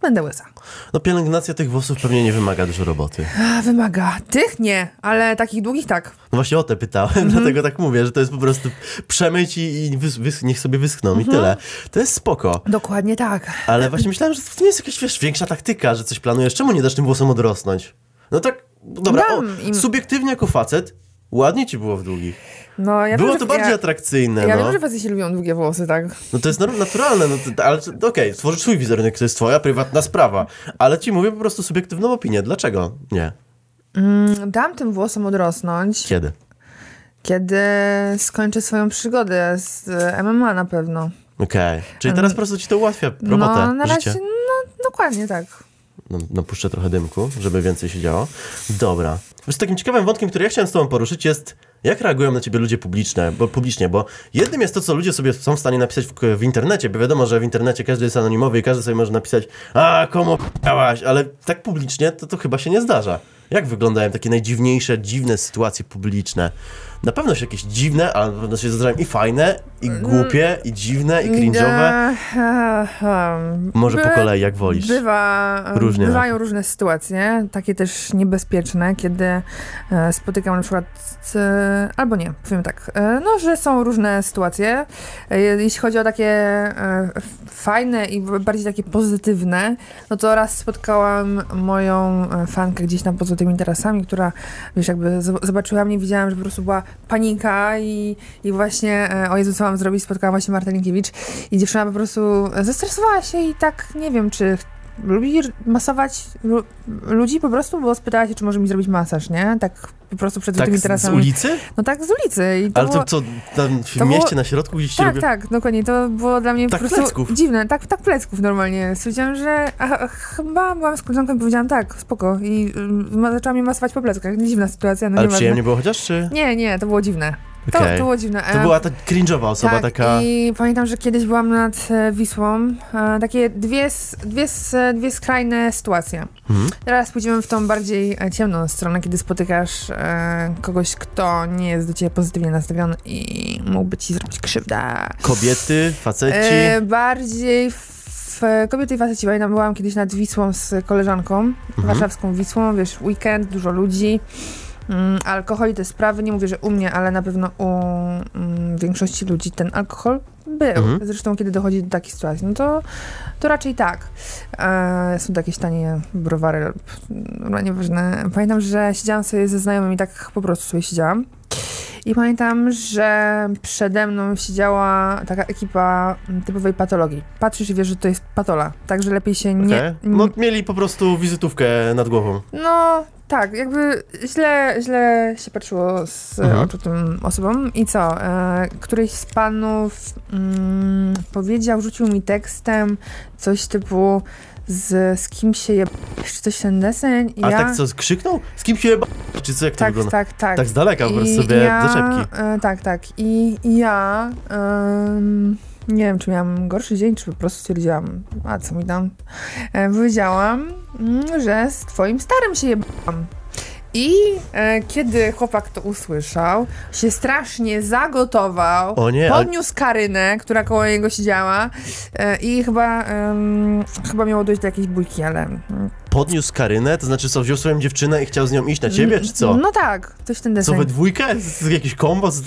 będę łysa. No pielęgnacja tych włosów pewnie nie wymaga dużo roboty. A, wymaga. Tych nie, ale takich długich tak. No właśnie o te pytałem, Mhm. dlatego tak mówię, że to jest po prostu przemyć i, i niech sobie wyschną Mhm. i tyle. To jest spoko. Dokładnie tak. Ale właśnie myślałem, że to nie jest jakaś wiesz, większa taktyka, że coś planujesz. Czemu nie dasz tym włosom odrosnąć? No tak, dobra, o, subiektywnie jako facet, ładnie ci było w długich. No, ja było wiem, to bardziej ja, atrakcyjne, Ja no. wiem, że faceci lubią długie włosy, tak? No to jest naturalne, no to, ale okej, tworzysz swój wizerunek, to jest twoja prywatna sprawa. Ale ci mówię po prostu subiektywną opinię. Dlaczego? Nie. Mm, Dam tym włosom odrosnąć. Kiedy? Kiedy skończę swoją przygodę z e, MMA na pewno. Okej. Czyli teraz po prostu ci to ułatwia robotę, no, na życie. razie, no dokładnie tak. No, napuszczę trochę dymku, żeby więcej się działo. Dobra. Wiesz, takim ciekawym wątkiem, który ja chciałem z tobą poruszyć jest, jak reagują na ciebie ludzie publiczne, bo, publicznie, bo jednym jest to, co ludzie sobie są w stanie napisać w, w internecie, bo wiadomo, że w internecie każdy jest anonimowy i każdy sobie może napisać a, komu p***ałaś, ale tak publicznie to, to chyba się nie zdarza. Jak wyglądają takie najdziwniejsze, dziwne sytuacje publiczne? Na pewno się jakieś dziwne, ale na pewno się zdarzają i fajne, i głupie, i dziwne, i cringe'owe. Może po kolei, jak wolisz. Bywa, Różnie. Bywają różne sytuacje, takie też niebezpieczne, kiedy e, spotykam na przykład, albo nie, powiem tak, e, no, że są różne sytuacje. E, jeśli chodzi o takie fajne i bardziej takie pozytywne, no to raz spotkałam moją fankę gdzieś tam poza tymi tarasami, która, wiesz, jakby zob- zobaczyła mnie, widziałam, że po prostu była panika i, i właśnie, e, o Jezu, co mam zrobić, spotkała właśnie Marta Linkiewicz i dziewczyna po prostu zestresowała się i tak, nie wiem, czy lubi masować lu- ludzi po prostu, bo spytała się, czy może mi zrobić masaż, nie? Tak po prostu przed Tak tymi z, ulicy? No tak, z ulicy. I to Ale było... to co, tam w to było- mieście na środku gdzieś się Tak, tak, dokładnie. To było dla mnie Tak po prostu plecków. dziwne. Tak, tak plecków normalnie. Stwierdziłam, że a, chyba byłam z koleżanką i powiedziałam tak, spoko. I y, zaczęła mnie masować po pleckach. Dziwna sytuacja, no Ale przyjemnie było chociaż, czy... Nie, nie, to było dziwne. To, Okej. to było dziwne. To E, była ta cringe'owa osoba, tak, taka... I pamiętam, że kiedyś byłam nad e, Wisłą. E, takie dwie, dwie, s- dwie skrajne sytuacje. Mhm. Teraz pójdziemy w tą bardziej e, ciemną stronę, kiedy spotykasz e, kogoś, kto nie jest do ciebie pozytywnie nastawiony i mógłby ci zrobić krzywdę. Kobiety, faceci... E, bardziej w kobiety i faceci. Pamiętam, byłam kiedyś nad Wisłą z koleżanką, Mhm. warszawską Wisłą, wiesz, weekend, dużo ludzi. Mm, alkohol i te sprawy, nie mówię, że u mnie, ale na pewno u mm, większości ludzi ten alkohol był. Mhm. Zresztą, kiedy dochodzi do takiej sytuacji, no to, to raczej tak. E, są to jakieś tanie browary, no nieważne. Pamiętam, że siedziałam sobie ze znajomymi, tak po prostu sobie siedziałam. I pamiętam, że przede mną siedziała taka ekipa typowej patologii. Patrzysz i wiesz, że to jest patola, także lepiej się nie... Okej. No mieli po prostu wizytówkę nad głową. No, tak, jakby źle, źle się patrzyło z Mhm. oczu tym osobom. I co? E, któryś z panów mm, powiedział, rzucił mi tekstem coś typu z, z kim się je... czy coś ten deseń A ja... tak co, krzyknął? Z kim się jeba... Czy co, jak to tak, wygląda? tak, tak. Tak z daleka po prostu sobie ja, zaczepki. E, tak, tak. I, ja... nie wiem, czy miałam gorszy dzień, czy po prostu stwierdziłam, a co mi tam, e, powiedziałam, mm, że z twoim starym się jebałam. I e, kiedy chłopak to usłyszał, się strasznie zagotował, O nie, podniósł Karynę, która koło niego siedziała e, i chyba, em, chyba miało dojść do jakiejś bójki, ale... mm, Podniósł Karynę, to znaczy co, wziął swoją dziewczynę i chciał z nią iść na ciebie, czy co? No tak, coś ten Co deseń. we dwójkę? Z, jakiś kombo? Z,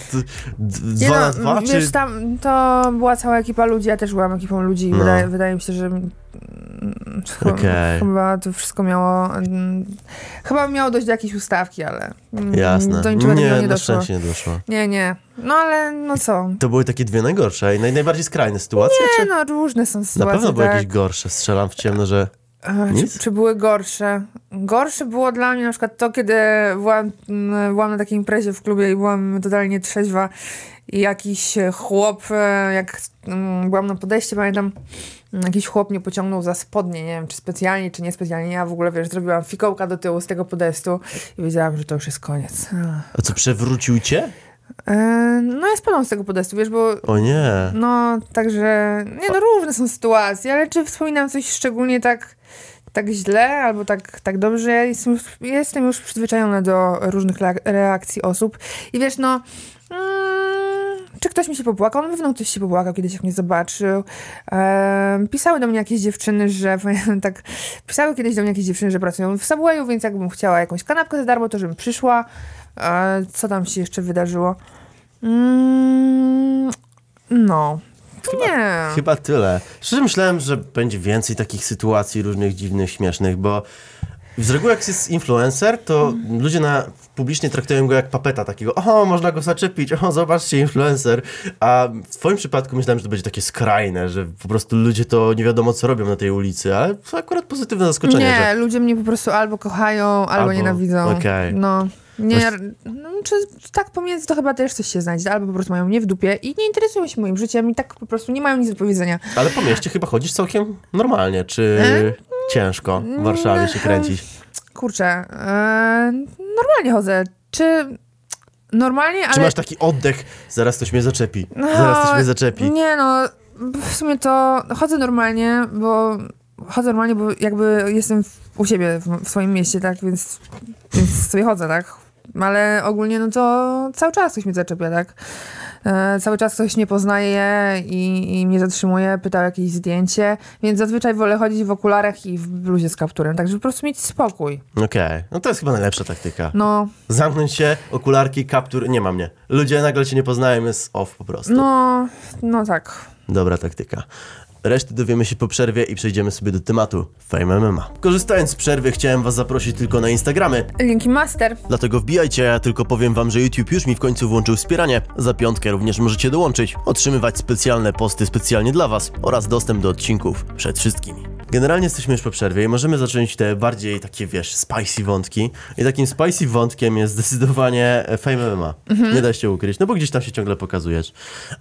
dwa no, na dwa? Wiesz, Czy... tam to była cała ekipa ludzi, ja też byłam ekipą ludzi i No. wydaje, wydaje mi się, że mm, chyba, to wszystko miało, mm, chyba miało dojść do jakiejś ustawki, ale mm, Jasne. do niczego nie, nie na doszło. szczęście nie doszło. Nie, nie. No ale no co? To były takie dwie najgorsze i naj, najbardziej skrajne sytuacje? Nie, czy... no różne są Na sytuacje, pewno były tak. jakieś gorsze, strzelam w ciemno, że... Czy, czy były gorsze? Gorsze było dla mnie na przykład to, kiedy byłam, mm, byłam na takiej imprezie w klubie i byłam totalnie trzeźwa i jakiś chłop, e, jak mm, byłam na podejście, pamiętam, jakiś chłop mnie pociągnął za spodnie, nie wiem, czy specjalnie, czy niespecjalnie. Ja w ogóle, wiesz, zrobiłam fikołka do tyłu z tego podestu i wiedziałam, że to już jest koniec. A co, przewrócił cię? E, No ja spadłam z tego podestu, wiesz, bo O nie. no, także, nie no, różne są sytuacje, ale czy wspominam coś szczególnie tak, tak źle albo tak, tak dobrze? Ja jestem jestem już przyzwyczajona do różnych reak- reakcji osób i wiesz, no, mm, czy ktoś mi się popłakał? Na pewno ktoś się popłakał kiedyś, jak mnie zobaczył. Pisały do mnie jakieś dziewczyny, że, tak, pisały kiedyś do mnie jakieś dziewczyny, że pracują w Subwayu, więc jakbym chciała jakąś kanapkę za darmo, to żebym przyszła. E, co tam się jeszcze wydarzyło? Mm, no. Nie. Chyba tyle. Szczerze myślałem, że będzie więcej takich sytuacji różnych dziwnych, śmiesznych, bo z reguły jak jest influencer, to ludzie na, publicznie traktują go jak papeta takiego, o, można go zaczepić, o, zobaczcie, influencer. A w twoim przypadku myślałem, że to będzie takie skrajne, że po prostu ludzie to nie wiadomo, co robią na tej ulicy, ale to akurat pozytywne zaskoczenie, Nie, że... ludzie mnie po prostu albo kochają, albo, Albo- nienawidzą. okej. No. Nie, no, czy tak pomiędzy to chyba też coś się znajdzie, albo po prostu mają mnie w dupie i nie interesują się moim życiem i tak po prostu nie mają nic do powiedzenia. Ale po mieście chyba chodzisz całkiem normalnie, czy ciężko w Warszawie się kręcić? Kurczę, e, normalnie chodzę. Czy normalnie, ale... Czy masz taki oddech, zaraz ktoś mnie zaczepi, No, zaraz ktoś mnie zaczepi. Nie no, w sumie to chodzę normalnie, bo chodzę normalnie, bo jakby jestem w, u siebie w, w swoim mieście, tak, więc, więc sobie chodzę, tak. Ale ogólnie no to cały czas ktoś mnie zaczepia, tak. E, cały czas ktoś mnie poznaje i, i mnie zatrzymuje, pyta o jakieś zdjęcie, więc zazwyczaj wolę chodzić w okularach i w bluzie z kapturem, tak żeby po prostu mieć spokój. Okej, no to jest chyba najlepsza taktyka. No, Zamknąć się, okularki, kaptur, nie ma mnie. Ludzie nagle cię nie poznają, jest off po prostu. no, no tak. Dobra taktyka. Reszty dowiemy się po przerwie i przejdziemy sobie do tematu Fame MMA. Korzystając z przerwy, chciałem was zaprosić tylko na Instagramy, Linki master. Dlatego wbijajcie, ja tylko powiem wam, że YouTube już mi w końcu włączył wspieranie. Za piątkę również możecie dołączyć, otrzymywać specjalne posty specjalnie dla was oraz dostęp do odcinków przed wszystkimi. Generalnie jesteśmy już po przerwie i możemy zacząć te bardziej takie, wiesz, spicy wątki. I takim spicy wątkiem jest zdecydowanie Fame MMA. Nie da się ukryć, no bo gdzieś tam się ciągle pokazujesz.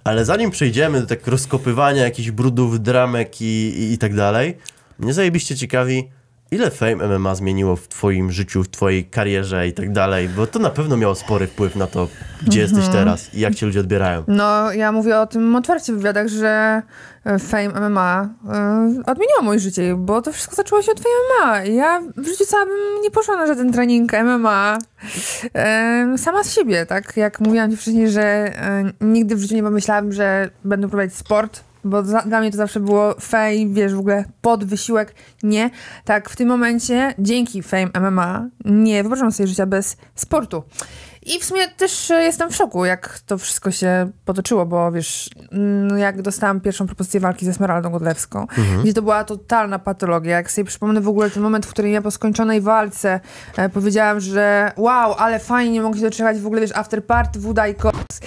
Ale zanim przejdziemy do tak rozkopywania jakichś brudów, dramek i, i, i tak dalej, mnie zajebiście ciekawi, Ile Fame MMA zmieniło w twoim życiu, w twojej karierze i tak dalej? Bo to na pewno miało spory wpływ na to, gdzie jesteś teraz i jak cię ludzie odbierają. No, ja mówię o tym otwarcie w wywiadach, że e, Fame MMA y, odmieniło moje życie, bo to wszystko zaczęło się od Fame MMA. Ja w życiu samym nie poszłam na żaden trening MMA e, sama z siebie, tak? Jak mówiłam ci wcześniej, że e, nigdy w życiu nie pomyślałam, że będę prowadzić sport, bo za, dla mnie to zawsze było fame, wiesz, w ogóle pod wysiłek. Nie. Tak, w tym momencie, dzięki Fame MMA, nie wyobrażam sobie życia bez sportu. I w sumie też e, jestem w szoku, jak to wszystko się potoczyło, bo wiesz, mm, jak dostałam pierwszą propozycję walki ze Esmeraldą Godlewską, gdzie to była totalna patologia. Jak sobie przypomnę w ogóle ten moment, w którym ja po skończonej walce e, powiedziałam, że wow, ale fajnie, nie mogę się doczekać w ogóle, wiesz, after party, woda i koks.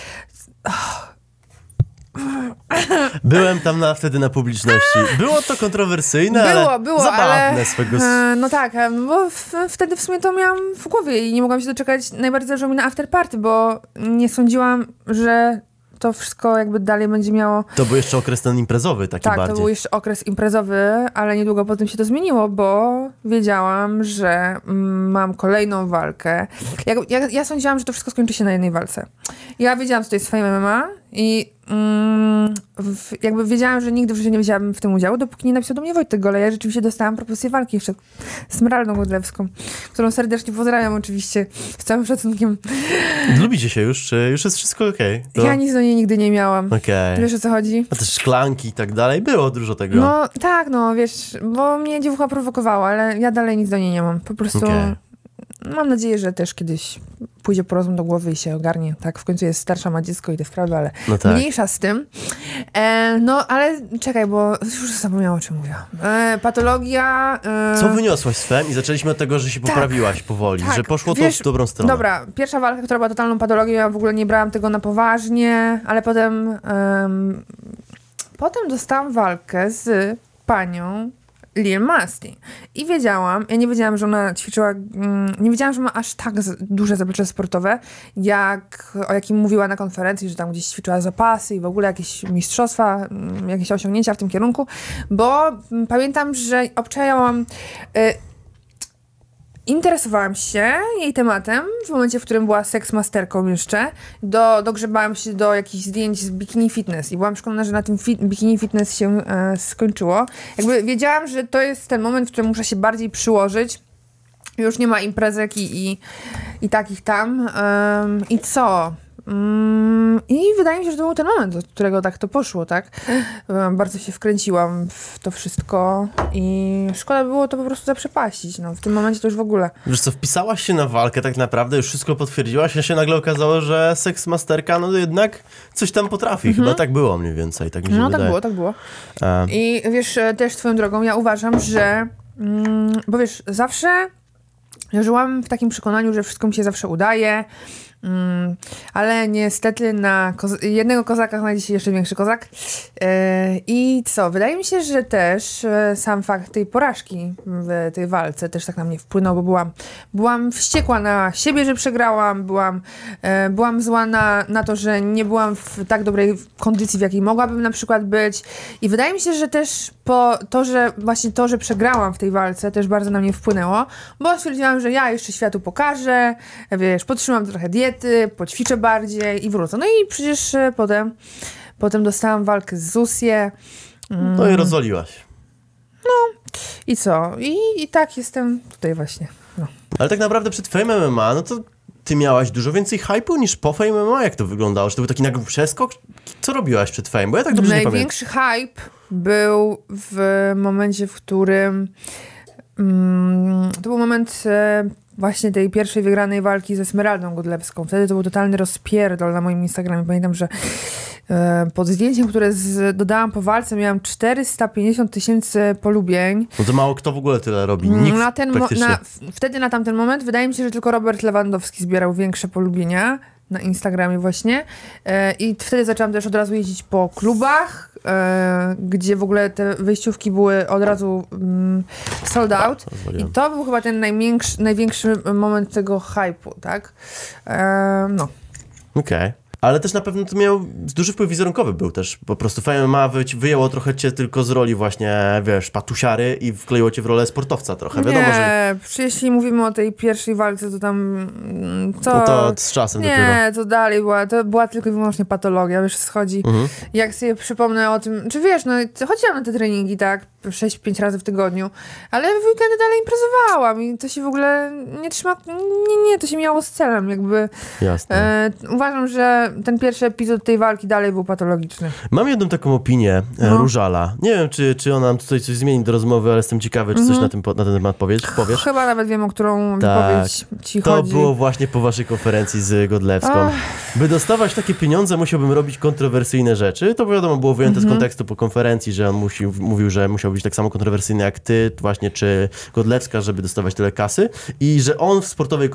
Byłem tam na, wtedy na publiczności. Było to kontrowersyjne, Było, ale było, zabawne ale... swego... E, no tak, e, bo w, wtedy w sumie to miałam w głowie i nie mogłam się doczekać. Najbardziej zależało mi na after party, bo nie sądziłam, że to wszystko jakby dalej będzie miało To był jeszcze okres ten imprezowy taki Tak, bardziej. to był jeszcze okres imprezowy, ale niedługo potem się to zmieniło, bo wiedziałam, że mm, mam kolejną walkę. Ja, ja, ja sądziłam, że to wszystko skończy się na jednej walce. Ja wiedziałam, co to jest Fame MMA i mm, w, jakby wiedziałam, że nigdy w życiu nie wzięłabym w tym udziału, dopóki nie napisał do mnie Wojtek Gole. Ja rzeczywiście dostałam propozycję walki jeszcze z Smeraldą Godlewską, którą serdecznie pozdrawiam oczywiście, z całym szacunkiem. Lubicie się już, czy już jest wszystko okej? To- Ja nic do niej nigdy nie miałam. Okej. Wiesz o co chodzi? A też szklanki i tak dalej, było dużo tego. No tak, no wiesz, bo mnie dziewucha prowokowała, ale ja dalej nic do niej nie mam. Po prostu Okej. Mam nadzieję, że też kiedyś pójdzie po rozum do głowy i się ogarnie. Tak, w końcu jest starsza, ma dziecko i te sprawy, ale No tak. mniejsza z tym. E, no, ale czekaj, bo już zapomniałam, o czym mówiłam. E, patologia... E, Co wyniosłaś FEM i zaczęliśmy od tego, że się poprawiłaś powoli, tak, że poszło to wiesz, w dobrą stronę. Dobra, pierwsza walka, która była totalną patologią, ja w ogóle nie brałam tego na poważnie, ale potem em, potem dostałam walkę z panią Lil Masti. I wiedziałam, ja nie wiedziałam, że ona ćwiczyła, mm, nie wiedziałam, że ma aż tak duże zaplecze sportowe, jak o jakim mówiła na konferencji, że tam gdzieś ćwiczyła zapasy i w ogóle jakieś mistrzostwa, mm, jakieś osiągnięcia w tym kierunku, bo mm, pamiętam, że obczajałam y, Interesowałam się jej tematem w momencie, w którym była seksmasterką jeszcze. Do, dogrzebałam się do jakichś zdjęć z bikini fitness i byłam przekonana, że na tym fi- bikini fitness się e, skończyło. Jakby wiedziałam, że to jest ten moment, w którym muszę się bardziej przyłożyć. Już nie ma imprezek i, i, i takich tam. I co? Mm, I wydaje mi się, że to był ten moment, od którego tak to poszło, tak? Bardzo się wkręciłam w to wszystko i szkoda było to po prostu zaprzepaścić. No, w tym momencie to już w ogóle. Wiesz co, wpisałaś się na walkę tak naprawdę, już wszystko potwierdziłaś, a się nagle okazało, że seksmasterka no jednak coś tam potrafi. Chyba tak było mniej więcej, tak mi się Mhm. No wydaje. tak było, tak było. A, I wiesz, e, też swoją drogą, ja uważam, że. Mm, bo wiesz, zawsze żyłam w takim przekonaniu, że wszystko mi się zawsze udaje. Mm, ale niestety na jednego kozaka znajdzie się jeszcze większy kozak. E, I co? Wydaje mi się, że też e, sam fakt tej porażki w tej walce też tak na mnie wpłynął, bo byłam, byłam wściekła na siebie, że przegrałam, byłam, e, byłam zła na, na to, że nie byłam w tak dobrej kondycji, w jakiej mogłabym na przykład być. I wydaje mi się, że też po to, że właśnie to, że przegrałam w tej walce, też bardzo na mnie wpłynęło, bo stwierdziłam, że ja jeszcze światu pokażę, wiesz, podtrzymam trochę diety, poćwiczę bardziej i wrócę. No i przecież e, potem, potem dostałam walkę z Zusię. no i rozwaliłaś. I co? I, I tak jestem tutaj właśnie. No. Ale tak naprawdę przed Fame MMA, no to ty miałaś dużo więcej hype'u niż po Fame MMA? Jak to wyglądało? Czy to był taki nagły przeskok? Co robiłaś przed Fame? Bo ja tak dobrze nie pamiętam. Największy hype był w momencie, w którym mm, to był moment e, właśnie tej pierwszej wygranej walki ze Smeraldą Godlewską. Wtedy to był totalny rozpierdol na moim Instagramie. Pamiętam, że e, pod zdjęciem, które z, dodałam po walce, miałam 450 tysięcy polubień. No to mało kto w ogóle tyle robi. Nikt na ten na, wtedy na tamten moment wydaje mi się, że tylko Robert Lewandowski zbierał większe polubienia na Instagramie właśnie. E, I wtedy zaczęłam też od razu jeździć po klubach, e, gdzie w ogóle te wyjściówki były od razu mm, sold out. I to był chyba ten największy, największy moment tego hype'u, tak? E, no. Okej. Ale też na pewno to miał duży wpływ wizerunkowy był też. Po prostu wy- wyjęło trochę cię tylko z roli właśnie, wiesz, patusiary i wkleiło cię w rolę sportowca trochę. Wiadomo, nie, że jeśli mówimy o tej pierwszej walce, to tam... mm, To, no to z czasem dopiero. Nie, to dalej była, to była tylko i wyłącznie patologia, wiesz, schodzi. Mhm. Jak sobie przypomnę o tym, czy wiesz, no chodziłam na te treningi, tak, 6-5 razy w tygodniu, ale w weekendy dalej imprezowałam i to się w ogóle nie trzyma, nie, nie, to się miało z celem, jakby. Jasne. E, uważam, że ten pierwszy epizod tej walki dalej był patologiczny. Mam jedną taką opinię, e, No. Różala. Nie wiem, czy, czy ona nam tutaj coś zmieni do rozmowy, ale jestem ciekawy, czy Mhm. coś na, tym, na ten temat powiesz. powiesz. Chyba nawet wiem, o którą Tak. wypowiedź ci To chodzi. było właśnie po waszej konferencji z Godlewską. Ach. By dostawać takie pieniądze, musiałbym robić kontrowersyjne rzeczy. To wiadomo, było wyjęte Mhm. z kontekstu po konferencji, że on musi, mówił, że musiał być tak samo kontrowersyjny jak ty, właśnie, czy Godlewska, żeby dostawać tyle kasy. I że on w sportowej, e,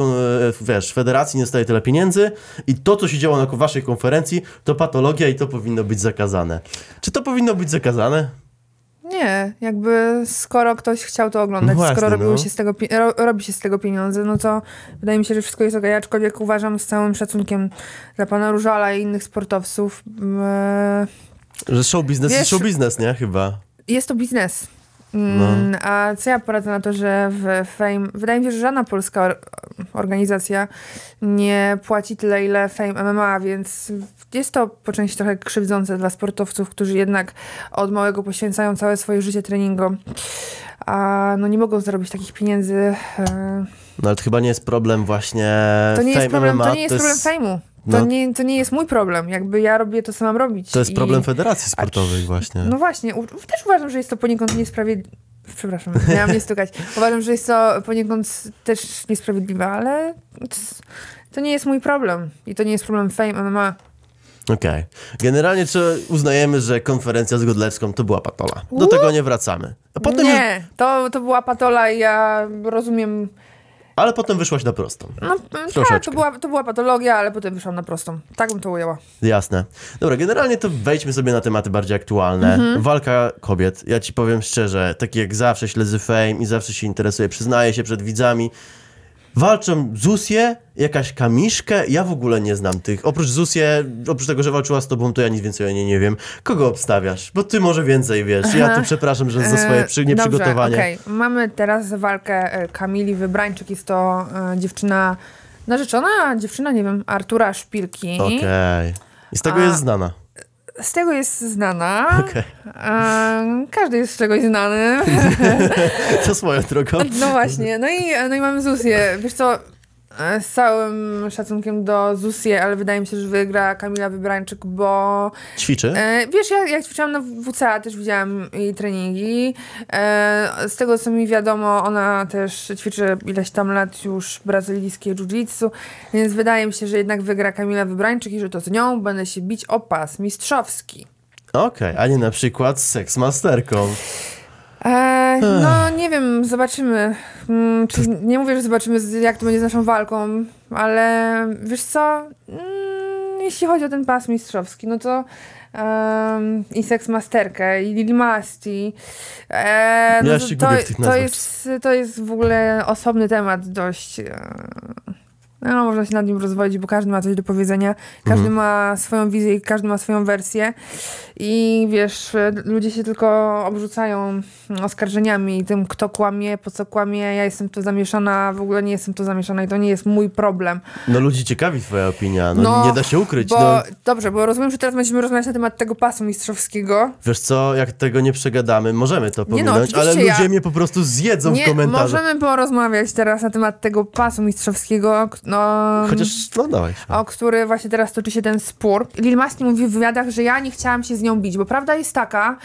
wiesz, federacji nie dostaje tyle pieniędzy. I to, co się działo na waszej konferencji, to patologia i to powinno być zakazane. Czy to powinno być zakazane? Nie, jakby skoro ktoś chciał to oglądać, No właśnie, skoro no. się z tego, ro, robi się z tego pieniądze, no to wydaje mi się, że wszystko jest okej, aczkolwiek uważam z całym szacunkiem dla pana Różala i innych sportowców, e, Że show biznes jest show biznes, nie? Chyba. jest to biznes. Mm, A co ja poradzę na to, że w Fame, wydaje mi się, że żadna polska or, organizacja nie płaci tyle, ile Fame MMA, więc jest to po części trochę krzywdzące dla sportowców, którzy jednak od małego poświęcają całe swoje życie treningom, a no nie mogą zarobić takich pieniędzy. e, No ale to chyba nie jest problem właśnie To nie jest problem, MMA, to nie jest problem Fame'u. To, no. nie, to nie jest mój problem. Jakby ja robię to, co mam robić. To jest I- problem federacji sportowej właśnie. No właśnie, u- też uważam, że jest to poniekąd niesprawiedliwe. Przepraszam, miałam nie stukać. Uważam, że jest to poniekąd też niesprawiedliwe, ale to nie jest mój problem. I to nie jest problem Fame MMA. Okej. Generalnie czy uznajemy, że konferencja z Godlewską to była patola. Do tego nie wracamy. Potem już, nie, to, to była patola i ja rozumiem... ale potem wyszłaś na prostą. No, tak, Troszeczkę. to była, to była patologia, ale potem wyszłam na prostą. Tak bym to ujęła. Jasne. Dobra, generalnie to wejdźmy sobie na tematy bardziej aktualne. Mhm. Walka kobiet. Ja ci powiem szczerze, tak jak zawsze śledzę Fame i zawsze się interesuję, przyznaję się przed widzami. Walczą Zusie, jakaś Kamiszkę, ja w ogóle nie znam tych. Oprócz Zusie, oprócz tego, że walczyła z tobą, to ja nic więcej o niej nie wiem. Kogo obstawiasz? Bo ty może więcej wiesz. Ja tu przepraszam, że za swoje przy, E, nieprzygotowanie. Dobrze, okej. Mamy teraz walkę e, Kamili Wybrańczyk. Jest to e, dziewczyna narzeczona, dziewczyna, nie wiem, Artura Szpilki. Okej. I z tego A- jest znana. Z tego jest znana. Okej. E, każdy jest z czegoś znany. To swoją drogą. No właśnie. No i, no i mamy Zusię. Wiesz co, z całym szacunkiem do Zusie, ale wydaje mi się, że wygra Kamila Wybrańczyk, bo Ćwiczy? E, wiesz, ja jak ćwiczyłam na WCA, też widziałam jej treningi. E, z tego, co mi wiadomo, ona też ćwiczy ileś tam lat już brazylijskie jiu-jitsu, więc wydaje mi się, że jednak wygra Kamila Wybrańczyk i że to z nią będę się bić o pas mistrzowski. Okej, a nie na przykład z seksmasterką. E, no, nie wiem, zobaczymy. Mm, czy, nie mówię, że zobaczymy, jak to będzie z naszą walką, ale wiesz co? Mm, jeśli chodzi o ten pas mistrzowski, no to em, i Seksmasterkę, i Lil Masti. E, no Ja to, to, jest, to jest w ogóle osobny temat dość. E, no, można się nad nim rozwodzić, bo każdy ma coś do powiedzenia, każdy Mhm. ma swoją wizję i każdy ma swoją wersję. I wiesz, e, ludzie się tylko obrzucają oskarżeniami tym, kto kłamie, po co kłamie. Ja jestem w to zamieszana, w ogóle nie jestem w to zamieszana i to nie jest mój problem. No ludzi ciekawi twoja opinia, no, nie da się ukryć. Bo, No, Dobrze, bo rozumiem, że teraz będziemy rozmawiać na temat tego pasu mistrzowskiego. wiesz co, jak tego nie przegadamy, możemy to no, pominąć, ale oczywiście ludzie ja- mnie po prostu zjedzą w Nie, komentarzach. możemy porozmawiać teraz na temat tego pasu mistrzowskiego, no, Chociaż, no dawaj. o który właśnie teraz toczy się ten spór. Lil Masti mówi w wywiadach, że ja nie chciałam się z nią bić, bo prawda jest taka,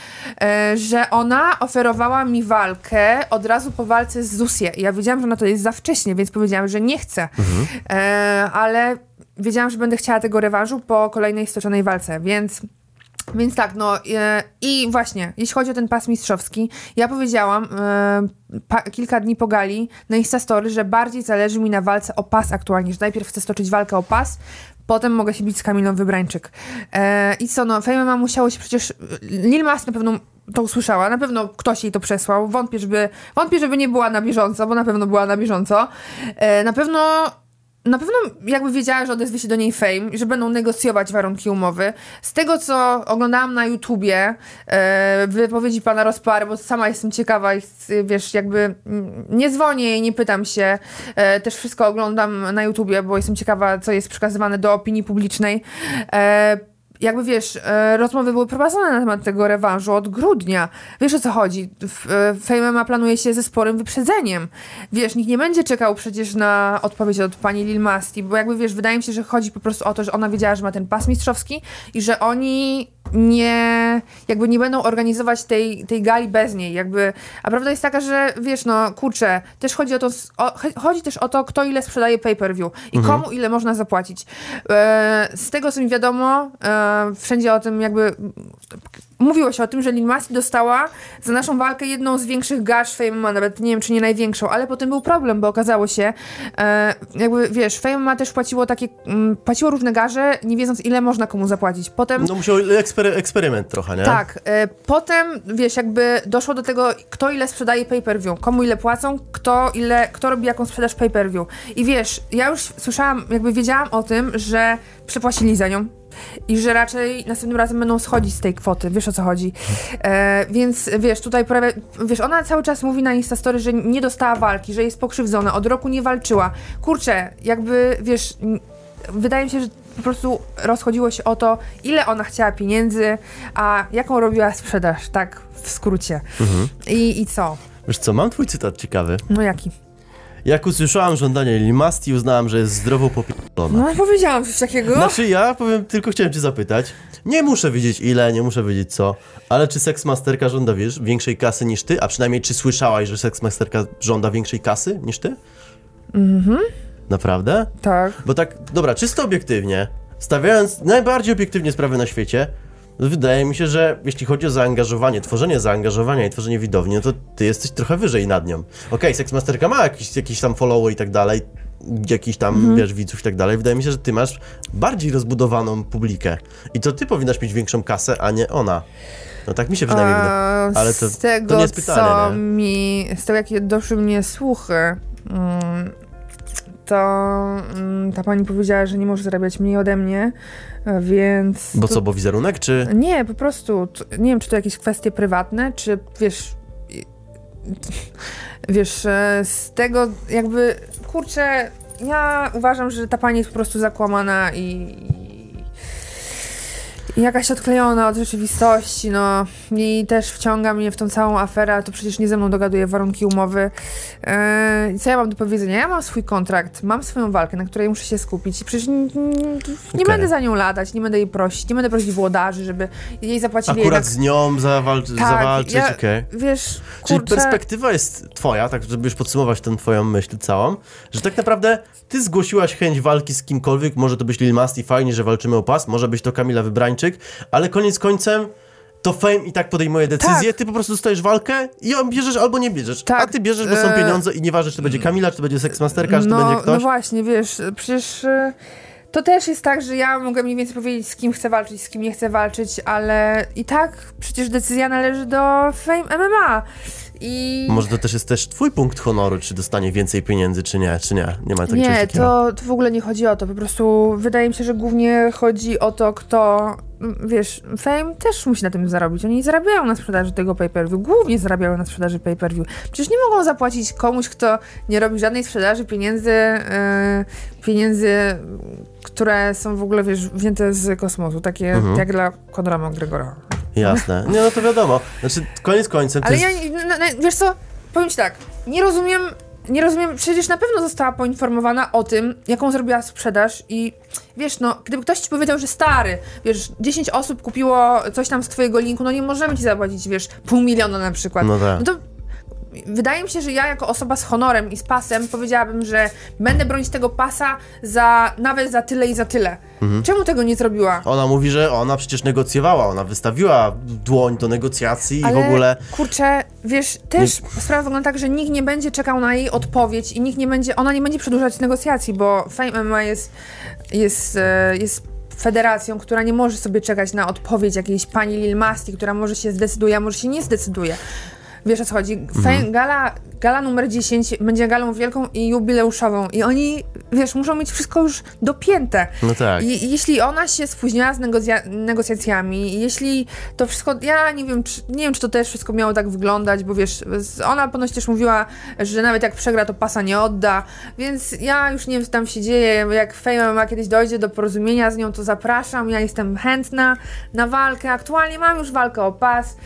e, że ona oferowała mi walkę od razu po walce z Zusie. Ja wiedziałam, że na to jest za wcześnie, więc powiedziałam, że nie chcę. E, ale wiedziałam, że będę chciała tego rewanżu po kolejnej stoczonej walce, więc... Więc tak, no e, i właśnie, jeśli chodzi o ten pas mistrzowski, ja powiedziałam e, pa, kilka dni po gali na Instastory, że bardziej zależy mi na walce o pas aktualnie, że najpierw chcę stoczyć walkę o pas, potem mogę się bić z Kamilą Wybrańczyk. E, I co, no, Fame ma musiało się przecież, Lil Mas na pewno to usłyszała, na pewno ktoś jej to przesłał, wątpię, żeby, wątpię, żeby nie była na bieżąco, bo na pewno była na bieżąco. E, na pewno na pewno jakby wiedziała, że odezwie się do niej Fame i że będą negocjować warunki umowy. Z tego, co oglądałam na YouTubie, e, wypowiedzi pana Rozpary, bo sama jestem ciekawa i wiesz, jakby nie dzwonię jej, nie pytam się. E, też wszystko oglądam na YouTubie, bo jestem ciekawa, co jest przekazywane do opinii publicznej. E, jakby wiesz, e, rozmowy były prowadzone na temat tego rewanżu od grudnia. Wiesz o co chodzi? E, Fame MMA planuje się ze sporym wyprzedzeniem. Wiesz, nikt nie będzie czekał przecież na odpowiedź od pani Lil Masti, bo jakby wiesz, wydaje mi się, że chodzi po prostu o to, że ona wiedziała, że ma ten pas mistrzowski i że oni nie, jakby nie będą organizować tej, tej gali bez niej, jakby, a prawda jest taka, że wiesz, no kurczę, też chodzi o to, o, ch- chodzi też o to, kto ile sprzedaje pay-per-view i komu ile można zapłacić. E, z tego, co mi wiadomo, e, wszędzie o tym jakby mówiło się o tym, że Lil Masti dostała za naszą walkę jedną z większych garz Fame MMA, nawet nie wiem, czy nie największą, ale potem był problem, bo okazało się, e, jakby wiesz, Fame MMA też płaciło takie, mm, płaciło różne garze, nie wiedząc ile można komu zapłacić. Potem No musiał ekspery- eksperyment trochę, nie? tak, e, potem wiesz, jakby doszło do tego, kto ile sprzedaje pay-per-view, komu ile płacą, kto ile, kto robi jaką sprzedaż pay-per-view. I wiesz, ja już słyszałam, jakby wiedziałam o tym, że przepłacili za nią. I że raczej następnym razem będą schodzić z tej kwoty, wiesz o co chodzi. E, więc wiesz, tutaj pojawia, wiesz, ona cały czas mówi na Instastory, że nie dostała walki, że jest pokrzywdzona, od roku nie walczyła. Kurczę, jakby wiesz, wydaje mi się, że po prostu rozchodziło się o to, ile ona chciała pieniędzy, a jaką robiła sprzedaż, tak w skrócie. I, I co? Wiesz co, mam twój cytat ciekawy. No jaki? Jak usłyszałam żądanie Limasti, uznałam, że jest zdrowo popierdolona. No powiedziałam coś takiego. Znaczy ja powiem, tylko chciałem cię zapytać. Nie muszę wiedzieć ile, nie muszę wiedzieć co, ale czy Seksmasterka żąda, wiesz, większej kasy niż ty? A przynajmniej czy słyszałaś, że Seksmasterka żąda większej kasy niż ty? Naprawdę? Tak. Bo tak, dobra, czysto obiektywnie, stawiając najbardziej obiektywnie sprawy na świecie, wydaje mi się, że jeśli chodzi o zaangażowanie, tworzenie zaangażowania i tworzenie widowni, no to ty jesteś trochę wyżej nad nią. Okej, okay, Sexmasterka ma jakiś, jakiś tam follow i tak dalej, jakiś tam, Mhm. wiesz, widzów i tak dalej. Wydaje mi się, że ty masz bardziej rozbudowaną publikę. I to ty powinnaś mieć większą kasę, a nie ona. No tak mi się przynajmniej wydaje. Ale to, z tego, to nie jest pytanie, co nie? mi, z tego, jakie doszły mnie słuchy, mm, to mm, ta pani powiedziała, że nie może zarabiać mniej ode mnie, więc... Bo to- co, bo wizerunek, czy... Nie, po prostu, nie wiem, czy to jakieś kwestie prywatne, czy wiesz, wiesz, e, z tego jakby, kurczę, ja uważam, że ta pani jest po prostu zakłamana i jakaś odklejona od rzeczywistości, no i też wciąga mnie w tą całą aferę, ale to przecież nie ze mną dogaduje warunki umowy. I co ja mam do powiedzenia? Ja mam swój kontrakt, mam swoją walkę, na której muszę się skupić i przecież nie, nie, będę za nią ladać, nie będę jej prosić, nie będę prosić włodarzy, żeby jej zapłacili Akurat jednak... z nią zawal- Tak, zawalczyć, ja- okej. Wiesz, Czyli kurczę... perspektywa jest twoja, tak żeby już podsumować tę twoją myśl całą, że tak naprawdę ty zgłosiłaś chęć walki z kimkolwiek, może to być Lil Masti, fajnie, że walczymy o pas, może być to Kamila Wybrańczyk, ale koniec końcem to Fame i tak podejmuje decyzję, ty po prostu dostajesz walkę i ją bierzesz albo nie bierzesz, a Tak, ty bierzesz, bo są e, pieniądze i nieważne, czy to będzie Kamila, czy to będzie Sexmasterka, czy to no, będzie no ktoś. właśnie, wiesz, przecież y, to też jest tak, że ja mogę mniej więcej powiedzieć, z kim chcę walczyć, z kim nie chcę walczyć, ale i tak przecież decyzja należy do Fame MMA. I Może to też jest też twój punkt honoru, czy dostanie więcej pieniędzy, czy nie, czy nie, nie ma tak nie, to, to w ogóle nie chodzi o to. Po prostu wydaje mi się, że głównie chodzi o to, kto. Wiesz, Fame też musi na tym zarobić. Oni zarabiają na sprzedaży tego pay-per-view. Głównie zarabiają na sprzedaży pay-per-view. Przecież nie mogą zapłacić komuś, kto nie robi żadnej sprzedaży pieniędzy, e, pieniędzy, które są w ogóle, wiesz, wzięte z kosmosu. Takie Mhm. jak dla Conora McGregora. Jasne. Nie, no to wiadomo. Znaczy, koniec końcem Ale ja, no, no, wiesz co, powiem ci tak, nie rozumiem, nie rozumiem, przecież na pewno została poinformowana o tym, jaką zrobiła sprzedaż i wiesz, no, gdyby ktoś ci powiedział, że stary, wiesz, 10 osób kupiło coś tam z twojego linku, no nie możemy ci zapłacić, wiesz, pół miliona na przykład. No tak. No to wydaje mi się, że ja jako osoba z honorem i z pasem powiedziałabym, że będę bronić tego pasa za, nawet za tyle i za tyle. Mhm. Czemu tego nie zrobiła? Ona mówi, że ona przecież negocjowała, ona wystawiła dłoń do negocjacji i w ogóle... Kurczę, wiesz, też sprawa wygląda tak, że nikt nie będzie czekał na jej odpowiedź i nikt nie będzie, ona nie będzie przedłużać negocjacji, bo Fame MMA jest, jest, e, jest federacją, która nie może sobie czekać na odpowiedź jakiejś pani Lil Masti, która może się zdecyduje, a może się nie zdecyduje. Wiesz o co chodzi? Fame, gala, gala numer 10 będzie galą wielką i jubileuszową. I oni, wiesz, muszą mieć wszystko już dopięte. No tak. I, jeśli ona się spóźniła z negocja- negocjacjami, jeśli to wszystko, ja nie wiem, czy, nie wiem, czy to też wszystko miało tak wyglądać, bo wiesz, ona ponoć też mówiła, że nawet jak przegra, to pasa nie odda, więc ja już nie wiem, co tam się dzieje, jak Fame ma kiedyś dojdzie do porozumienia z nią, to zapraszam, ja jestem chętna na walkę, aktualnie mam już walkę o pas,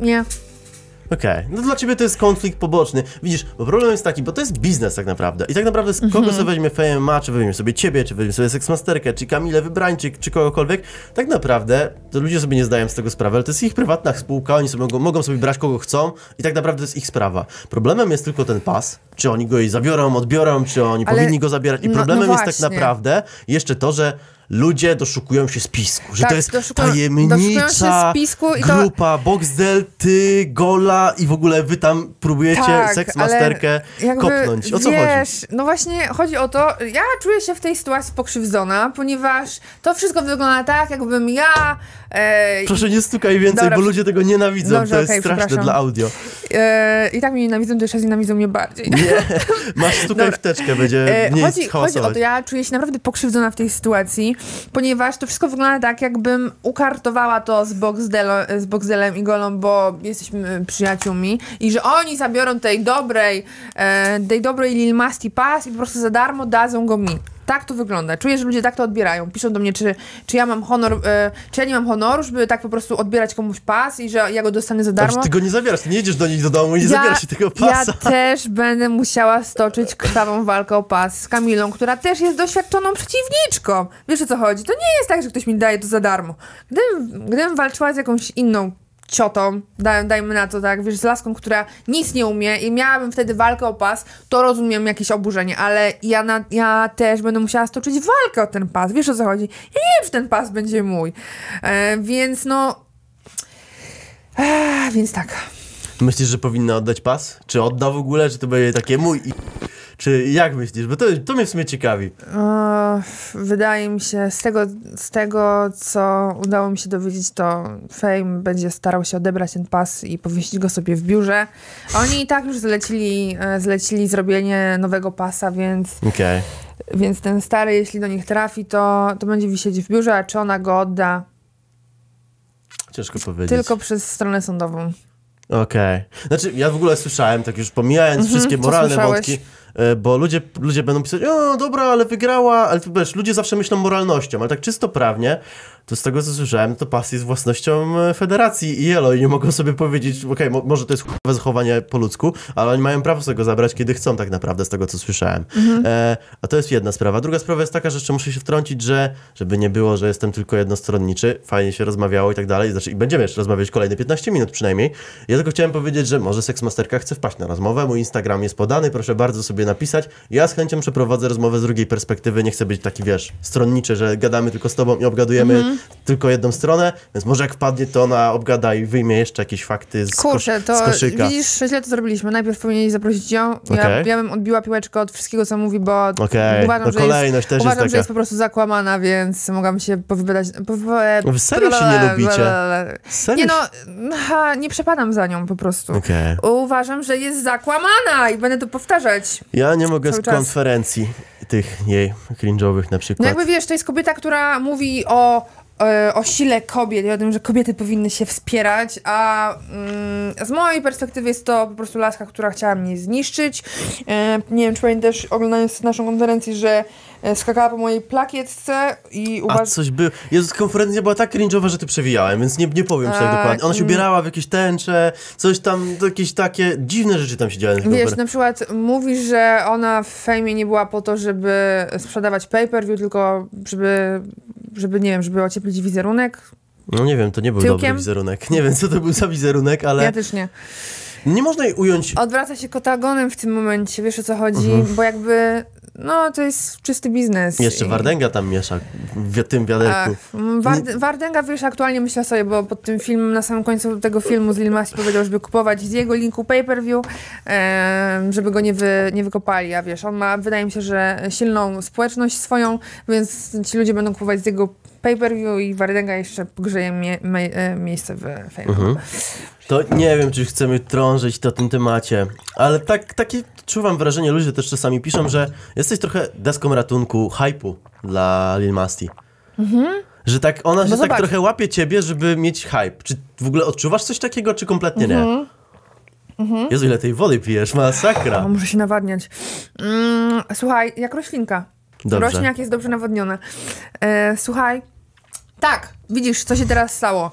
nie, Okej, no dla ciebie to jest konflikt poboczny. Widzisz, bo problem jest taki, bo to jest biznes tak naprawdę. I tak naprawdę z kogo sobie weźmie FMA, czy weźmie sobie ciebie, czy weźmie sobie Sexmasterkę, czy Kamilę Wybrańczyk, czy kogokolwiek, tak naprawdę to ludzie sobie nie zdają z tego sprawy, ale to jest ich prywatna spółka, oni sobie mogą, mogą sobie brać kogo chcą i tak naprawdę to jest ich sprawa. Problemem jest tylko ten pas, czy oni go jej zabiorą, odbiorą, czy oni Ale- powinni go zabierać. I no- problemem no jest tak naprawdę jeszcze to, że ludzie doszukują się spisku, że Tak, to jest doszukują- doszukują tajemnicza się spisku i to- grupa Boxdel, ty, Gola i w ogóle wy tam próbujecie Tak, seksmasterkę kopnąć. O co wiesz, chodzi? No właśnie chodzi o to, ja czuję się w tej sytuacji pokrzywdzona, ponieważ to wszystko wygląda tak, jakbym ja e, Proszę nie stukaj więcej, Dobra, bo ludzie tego nienawidzą. Dobrze, to jest okej, straszne dla audio. e, i tak mnie nienawidzą, to jeszcze nienawidzą mnie bardziej. Nie, masz stukaj Dobra. w teczkę, będzie E, mniej chodzi, chodzi o to, ja czuję się naprawdę pokrzywdzona w tej sytuacji, ponieważ to wszystko wygląda tak, jakbym ukartowała to z, Boxdelo, z Boxdelem i Golą, bo jesteśmy przyjaciółmi i że oni zabiorą tej dobrej, e, tej dobrej Lil Masti Pass i po prostu za darmo dadzą go mi. Tak to wygląda. Czuję, że ludzie tak to odbierają. Piszą do mnie, czy, czy ja mam honor, e, czy ja nie mam honoru, żeby tak po prostu odbierać komuś pas i że ja go dostanę za Znaczy, darmo. ty go nie zabierasz, ty nie jedziesz do nich do domu i nie zabierasz się tego pasa. Ja też będę musiała stoczyć krwawą walkę o pas z Kamilą, która też jest doświadczoną przeciwniczką. Wiesz o co chodzi? To nie jest tak, że ktoś mi daje to za darmo. Gdybym, gdybym walczyła z jakąś inną ciotą, daj, dajmy na to tak, wiesz, z laską, która nic nie umie i miałabym wtedy walkę o pas, to rozumiem jakieś oburzenie, ale ja, na, ja też będę musiała stoczyć walkę o ten pas, wiesz o co chodzi? Ja nie wiem, czy ten pas będzie mój, e, więc no, e, więc tak. Myślisz, że powinna oddać pas? Czy odda w ogóle? Czy to będzie takie mój. Czy jak myślisz? Bo to, to mnie w sumie ciekawi. Wydaje mi się, z tego, z tego, co udało mi się dowiedzieć, to Fame będzie starał się odebrać ten pas i powiesić go sobie w biurze. Oni i tak już zlecili, e, zlecili zrobienie nowego pasa, więc, Okej. więc ten stary, jeśli do nich trafi, to, to będzie wisieć w biurze, a czy ona go odda Ciężko powiedzieć. tylko przez stronę sądową. Okej. Znaczy, ja w ogóle słyszałem, tak już pomijając wszystkie Mhm, co moralne wątki, bo ludzie, ludzie będą pisać, o dobra, ale wygrała, ale wiesz, ludzie zawsze myślą moralnością, ale tak czysto prawnie, to z tego co słyszałem, to pas jest własnością e, federacji i elo i nie mogą sobie powiedzieć, okej, mo- może to jest chujowe zachowanie po ludzku, ale oni mają prawo sobie go zabrać, kiedy chcą tak naprawdę, z tego co słyszałem. Mhm. E, a to jest jedna sprawa. Druga sprawa jest taka, że jeszcze muszę się wtrącić, że żeby nie było, że jestem tylko jednostronniczy, fajnie się rozmawiało i tak dalej, znaczy i będziemy jeszcze rozmawiać kolejne 15 minut przynajmniej. Ja tylko chciałem powiedzieć, że może Seksmasterka chce wpaść na rozmowę, mój Instagram jest podany, proszę bardzo sobie napisać. Ja z chęcią przeprowadzę rozmowę z drugiej perspektywy, nie chcę być taki, wiesz, stronniczy, że gadamy tylko z tobą i obgadujemy Mhm. Tylko jedną stronę, więc może jak wpadnie, to ona obgada i wyjmie jeszcze jakieś fakty z, Kurczę, to z koszyka. widzisz, źle to zrobiliśmy. Najpierw powinieneś zaprosić ją. Ja, Okej. ja bym odbiła piłeczkę od wszystkiego, co mówi, bo Okej, uważam, no że jest, też jest uważam, taka. że jest po prostu zakłamana, więc mogłam się powypowiadać. powy- Wy serio się nie lubicie? Serio? Nie no, ha, nie przepadam za nią po prostu. Uważam, że jest zakłamana i będę to powtarzać. Ja nie mogę z konferencji tych jej cringe'owych na No przykład. jakby wiesz, to jest kobieta, która mówi o, o sile kobiet i o tym, że kobiety powinny się wspierać, a mm, z mojej perspektywy jest to po prostu laska, która chciała mnie zniszczyć. E, nie wiem, czy pamiętasz, oglądając naszą konferencję, że e, skakała po mojej plakietce i A uważam... coś było. Jezus, konferencja była tak cringe'owa, że ty przewijałem, więc nie, nie powiem ci tak A, dokładnie. Ona się mm. ubierała w jakieś tęcze, coś tam, jakieś takie dziwne rzeczy tam się działy na Wiesz, na przykład mówisz, że ona w fejmie nie była po to, żeby sprzedawać pay-per-view, tylko żeby, żeby, nie wiem, żeby ocieplić wizerunek. No nie wiem, to nie był Tyłkiem? dobry wizerunek. Nie wiem, co to był za wizerunek, ale Ja też nie. nie można jej ująć. Odwraca się kotagonem w tym momencie, wiesz o co chodzi, bo jakby, no to jest czysty biznes. Jeszcze Wardęga tam miesza w tym wiaderku. Ach, m, Ward- Wardęga, wiesz, aktualnie myślę sobie, bo pod tym filmem, na samym końcu tego filmu z Lil Masti powiedział, żeby kupować z jego linku pay-per-view, żeby go nie, wy, nie wykopali, a wiesz, on ma, wydaje mi się, że silną społeczność swoją, więc ci ludzie będą kupować z jego pay-per-view i Wardęga jeszcze pogrzeje mie, mie, miejsce w fame. Mhm. To nie wiem, czy chcemy trążyć to tym temacie, ale tak, takie czuwam wrażenie, ludzie też czasami piszą, że jesteś trochę deską ratunku hypu dla Lil Masti. Że tak ona się tak Mhm. trochę łapie ciebie, żeby mieć hype. Czy w ogóle odczuwasz coś takiego, czy kompletnie Mhm. nie? Jezu, ile tej wody pijesz, masakra. muszę się nawadniać. Mm, słuchaj, jak roślinka. Dobrze. Rośniak jest dobrze nawodniony. E, słuchaj, tak, widzisz, co się teraz stało.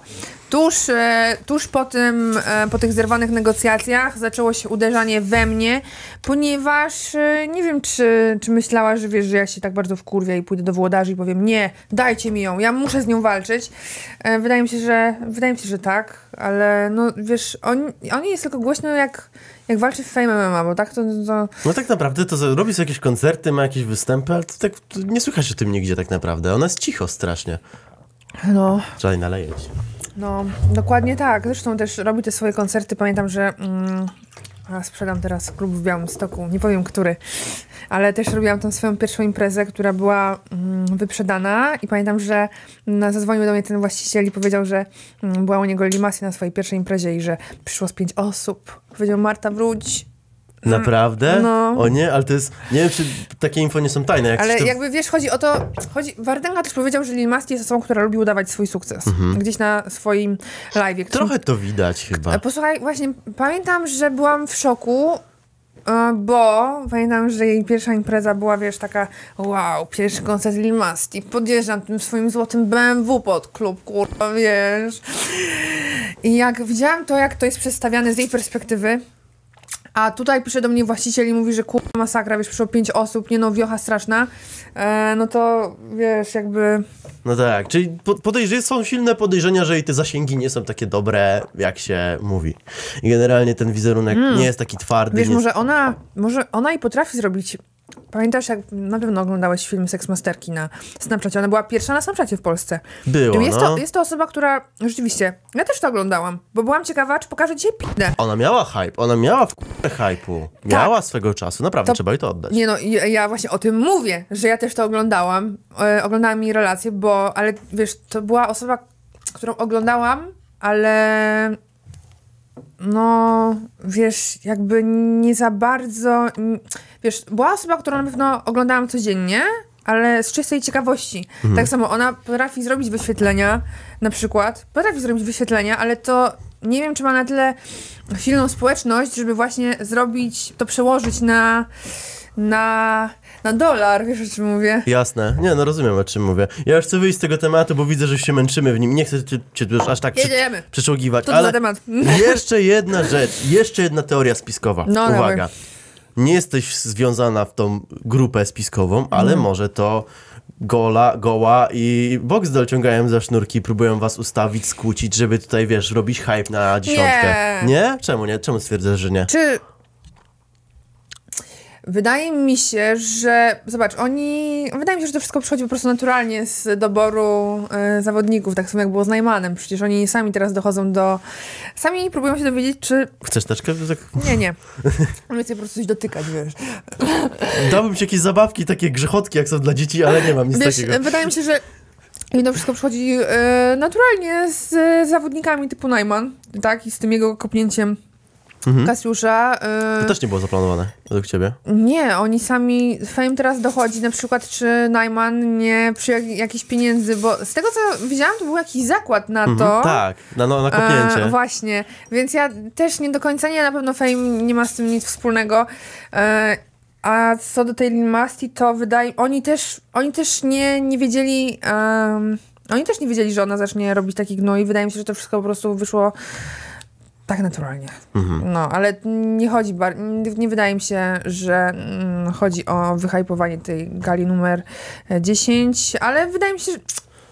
Tuż, e, tuż po tym, e, po tych zerwanych negocjacjach zaczęło się uderzanie we mnie, ponieważ e, nie wiem, czy, czy myślała, że wiesz, że ja się tak bardzo wkurwię i pójdę do włodarzy i powiem nie, dajcie mi ją, ja muszę z nią walczyć. E, wydaje mi się, że wydaje mi się, że tak, ale no wiesz, on, on jest tylko głośno jak, jak walczy w Fame MMA, bo tak to, to No tak naprawdę to robi sobie jakieś koncerty, ma jakieś występy, ale to tak to nie słychać o tym nigdzie tak naprawdę. Ona jest cicho strasznie. No, Trzeba jej nalejeć. No, dokładnie tak. Zresztą też robi te swoje koncerty. Pamiętam, że mm, a sprzedam teraz klub w Białymstoku, nie powiem który, ale też robiłam tą swoją pierwszą imprezę, która była mm, wyprzedana i pamiętam, że mm, zadzwonił do mnie ten właściciel i powiedział, że mm, była u niego limasja na swojej pierwszej imprezie i że przyszło z pięć osób. Powiedział, Marta, wróć. Naprawdę? No. O nie, ale to jest. Nie wiem, czy takie info nie są tajne. Jak Ale to... jakby wiesz, chodzi o to, chodzi, Wardenga też powiedział, że Lil Masti jest osobą, która lubi udawać swój sukces. Gdzieś na swoim live'ie. którym Trochę to widać chyba. E, Posłuchaj, właśnie pamiętam, że byłam w szoku, e, bo pamiętam, że jej pierwsza impreza była, wiesz, taka wow, pierwszy koncert Lil Masti, podjeżdżam tym swoim złotym BMW pod klub, kurwa, wiesz. I jak widziałam to, jak to jest przedstawiane z jej perspektywy, A tutaj pisze do mnie właściciel i mówi, że kurwa masakra, wiesz, przyszło pięć osób, nie no, wiocha straszna. E, no to wiesz, jakby. No tak, czyli po- podejrz- są silne podejrzenia, że i te zasięgi nie są takie dobre, jak się mówi. I generalnie ten wizerunek nie jest taki twardy. Mm. Wiesz, może ona, może ona i potrafi zrobić. Pamiętasz, jak na pewno oglądałeś film Seksmasterki na Snapchacie? Ona była pierwsza na Snapchacie w Polsce. Było, jest, no. to, jest to osoba, która. Rzeczywiście, ja też to oglądałam, bo byłam ciekawa, czy pokaże dzisiaj pinę. Ona miała hype, ona miała w hype'u. Miała swego czasu, naprawdę, To- trzeba jej to oddać. Nie no, ja, ja właśnie o tym mówię, że ja też to oglądałam. E, oglądałam jej relacje, bo, ale wiesz, to była osoba, którą oglądałam, ale no, wiesz, jakby nie za bardzo, wiesz, była osoba, którą na pewno oglądałam codziennie, ale z czystej ciekawości. Tak samo ona potrafi zrobić wyświetlenia, na przykład, potrafi zrobić wyświetlenia, ale to nie wiem, czy ma na tyle silną społeczność, żeby właśnie zrobić, to przełożyć na, na, na dolar, wiesz o czym mówię? Jasne, nie, no rozumiem o czym mówię. Ja już chcę wyjść z tego tematu, bo widzę, że się męczymy w nim. Nie chcę cię, już aż tak przy, Jedziemy. To ale temat. jeszcze jedna rzecz, jeszcze jedna teoria spiskowa. No, Uwaga. dawaj. Nie jesteś związana w tą grupę spiskową, ale Mhm. może to Gola, Goła i Boxdel ciągają za sznurki, próbują was ustawić, skłócić, żeby tutaj, wiesz, robić hype na dziesiątkę. Nie. Nie? Czemu nie? Czemu stwierdzasz, że nie? Czy. Wydaje mi się, że. Zobacz, oni. Wydaje mi się, że to wszystko przychodzi po prostu naturalnie z doboru e, zawodników, tak samo jak było z Najmanem. Przecież oni sami teraz dochodzą do. Sami próbują się dowiedzieć, czy. Chcesz teczkę? Tak, Nie, nie. Chcą po prostu coś dotykać, wiesz. dałbym ci jakieś zabawki, takie grzechotki, jak są dla dzieci, ale nie mam nic Wiesz, takiego. wydaje mi się, że. I to wszystko przychodzi e, naturalnie z zawodnikami typu Najman, tak? I z tym jego kopnięciem Kasiusza. e, Mhm. To też nie było zaplanowane, według ciebie. Nie, oni sami, Fame teraz dochodzi na przykład, czy Najman nie przyjął jak- jakichś pieniędzy, bo z tego co widziałam, to był jakiś zakład na to. Mhm, tak, na, no, na kopnięcie. E, właśnie, więc ja też nie do końca nie, na pewno Fame nie ma z tym nic wspólnego. E, a co do tej Masti, to wydaje, oni też, oni też nie, nie wiedzieli, em, oni też nie wiedzieli, że ona zacznie robić taki gnój. Wydaje mi się, że to wszystko po prostu wyszło tak naturalnie. Mhm. No, ale nie chodzi, bar- nie, wydaje mi się, że mm, chodzi o wyhypowanie tej gali numer e, 10, ale wydaje mi się, że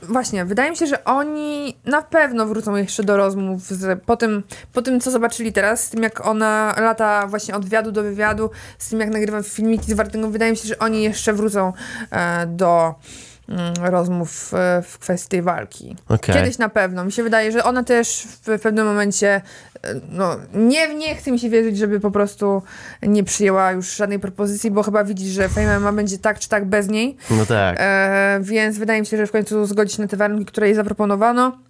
Właśnie, wydaje mi się, że oni na pewno wrócą jeszcze do rozmów z, po, tym, po tym, co zobaczyli teraz, z tym jak ona lata właśnie od wywiadu do wywiadu, z tym jak nagrywa filmiki z Wartynką, wydaje mi się, że oni jeszcze wrócą e, do rozmów e, w kwestii tej walki. Okej. Kiedyś na pewno. Mi się wydaje, że ona też w pewnym momencie, e, no nie, nie chce mi się wierzyć, żeby po prostu nie przyjęła już żadnej propozycji, bo chyba widzi, że Fame MMA będzie tak czy tak bez niej. No tak. E, więc wydaje mi się, że w końcu zgodzi się na te warunki, które jej zaproponowano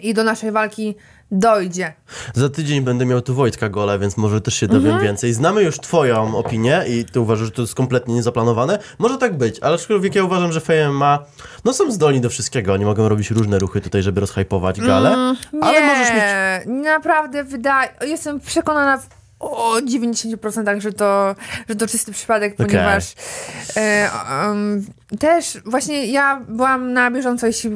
i do naszej walki dojdzie. Za tydzień będę miał tu Wojtka Gola, więc może też się dowiem Mhm. więcej. Znamy już twoją opinię i ty uważasz, że to jest kompletnie niezaplanowane. Może tak być, ale aczkolwiek ja uważam, że Fame ma, no są zdolni do wszystkiego. Oni mogą robić różne ruchy tutaj, żeby rozhypować galę. ale nie, możesz mieć... naprawdę wydaje, jestem przekonana w o 90%, że to, że to czysty przypadek, Okej. ponieważ em, też właśnie ja byłam na bieżąco, jeśli,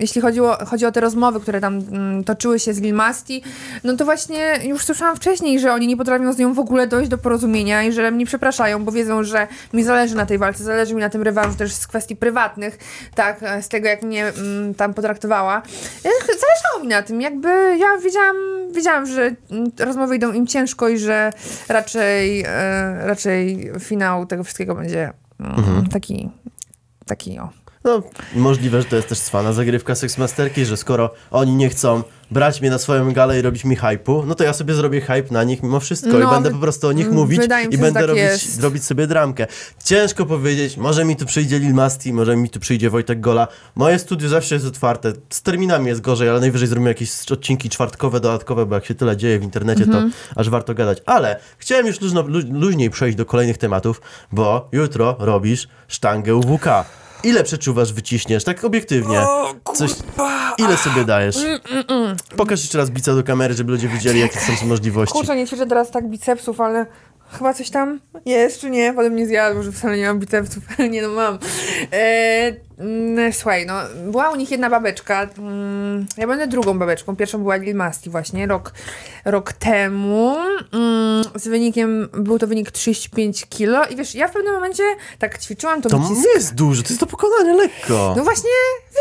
jeśli chodziło, chodzi o te rozmowy, które tam mm, toczyły się z Lil Masti, no to właśnie już słyszałam wcześniej, że oni nie potrafią z nią w ogóle dojść do porozumienia i że mnie przepraszają, bo wiedzą, że mi zależy na tej walce, zależy mi na tym rewanżu też z kwestii prywatnych, tak, z tego jak mnie mm, tam potraktowała. Zależało mi na tym, jakby ja wiedziałam, wiedziałam, że mm, rozmowy idą im ciężko i że raczej, e, raczej finał tego wszystkiego będzie mm, taki, taki o. No, możliwe, że to jest też cwana zagrywka Sexmasterki, że skoro oni nie chcą brać mnie na swoją galę i robić mi hype'u, no to ja sobie zrobię hype na nich mimo wszystko i No, będę wy- po prostu o nich mm, mówić i się, będę tak robić, jest. robić sobie dramkę. Ciężko powiedzieć, może mi tu przyjdzie Lil Masti, może mi tu przyjdzie Wojtek Gola. Moje studio zawsze jest otwarte. Z terminami jest gorzej, ale najwyżej zrobimy jakieś odcinki czwartkowe, dodatkowe, bo jak się tyle dzieje w internecie, Mhm. to aż warto gadać. Ale chciałem już luźno, lu, luźniej przejść do kolejnych tematów, bo jutro robisz sztangę UWK. Ile przeczuwasz, wyciśniesz? Tak obiektywnie. Coś, ile sobie dajesz? Pokaż jeszcze raz bica do kamery, żeby ludzie widzieli, jakie są możliwości. Kurczę, nie ćwiczę teraz tak bicepsów, ale chyba coś tam jest, czy nie? Potem nie zjadł, że wcale nie mam bicepsów. nie no, mam. E, mm, słuchaj, no, była u nich jedna babeczka. Mm, ja będę drugą babeczką. Pierwszą była Lil Masti właśnie, rok, rok temu. Mm, z wynikiem, był to wynik 35 kilo i wiesz, ja w pewnym momencie tak ćwiczyłam to, To wycisk. nie jest dużo, to jest do pokonania lekko. No właśnie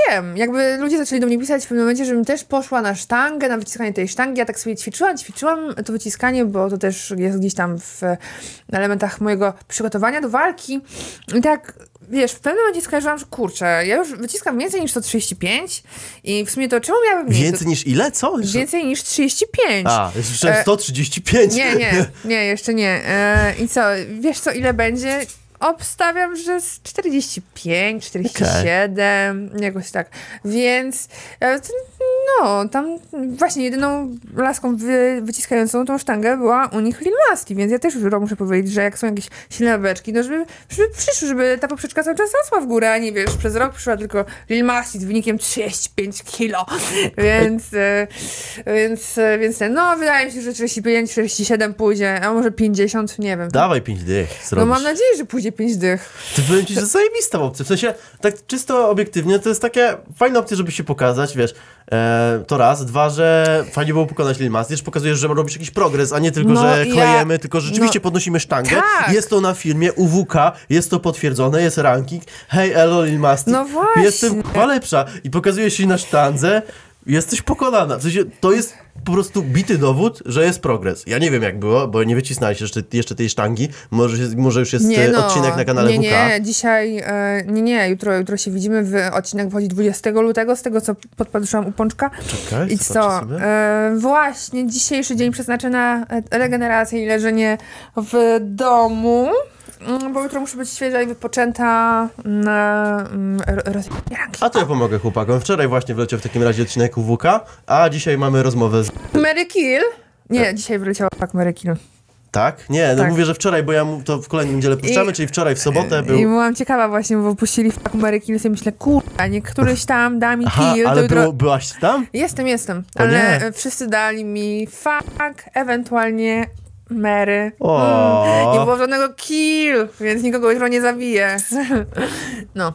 wiem, jakby ludzie zaczęli do mnie pisać w pewnym momencie, żebym też poszła na sztangę, na wyciskanie tej sztangi. Ja tak sobie ćwiczyłam, ćwiczyłam to wyciskanie, bo to też jest gdzieś tam w elementach mojego przygotowania do walki. I tak, wiesz, w pewnym momencie skojarzyłam, że kurczę, ja już wyciskam więcej niż 135 i w sumie to czemu miałabym mniej? Więcej niż ile? Co? Więcej niż 35. A, jeszcze E, 135. Nie, nie, nie, jeszcze nie. E, I co, wiesz co, ile będzie? Obstawiam, że z 45, 47, jakoś tak. Więc e, no, tam właśnie jedyną laską wy, wyciskającą tą sztangę była u nich Lil Masti, więc ja też już muszę powiedzieć, że jak są jakieś silne beczki, no żeby, żeby przyszły, żeby ta poprzeczka cały czas rosła w górę, a nie wiesz, przez rok przyszła tylko Lil Masti z wynikiem 35 kilo, więc, e, więc, e, więc ten, no wydaje mi się, że 35, 47 pójdzie, a może 50, nie wiem. Dawaj 5 dych, No mam nadzieję, że pójdzie 5 dych. Ty powiem ci, że zajebista opcja. W sensie, tak czysto obiektywnie, to jest takie fajna opcja, żeby się pokazać, wiesz. E, to raz. Dwa, że fajnie było pokonać Lil że pokazujesz, że robisz jakiś progres, a nie tylko, No że i ja- klejemy, tylko rzeczywiście no- podnosimy sztangę. Tak. Jest to na filmie, UWK, jest to potwierdzone, jest ranking. Hej, elo Lil Masti. No właśnie. Jestem chyba lepsza. I pokazujesz się na sztandze, jesteś pokonana. W sensie, to jest po prostu bity dowód, że jest progres. Ja nie wiem jak było, bo nie wycisnąłeś jeszcze, jeszcze tej sztangi. Może, może już jest e, odcinek na kanale no, nie, WK. Nie, dzisiaj, e, nie, nie, jutro, jutro się widzimy, w, odcinek wychodzi 20 lutego, z tego co podpatrzyłam u Pączka. Czekaj, I co, e, właśnie dzisiejszy dzień przeznaczę na e, regenerację i leżenie w domu, bo jutro muszę być świeża i wypoczęta na mm, ro- rozbieranki. A to ja pomogę chłopakom. Wczoraj właśnie wleciał w takim razie odcinek UWK, a dzisiaj mamy rozmowę z... Mary Kill? Nie, dzisiaj wyleciała pak Mary Kill. Tak? Nie, no Tak. mówię, że wczoraj, bo ja mu to w kolejnym niedzielę puszczamy, I- czyli wczoraj w sobotę I był... byłam ciekawa właśnie, bo puścili w Mary Kill, sobie myślę, kurwa, nie któryś tam da mi Aha, kill, ale jutro... było, byłaś tam? Jestem, jestem, O ale nie. wszyscy dali mi fuck, ewentualnie Mary. O. Mm, nie było żadnego kill, więc nikogo jutro nie zabiję. no.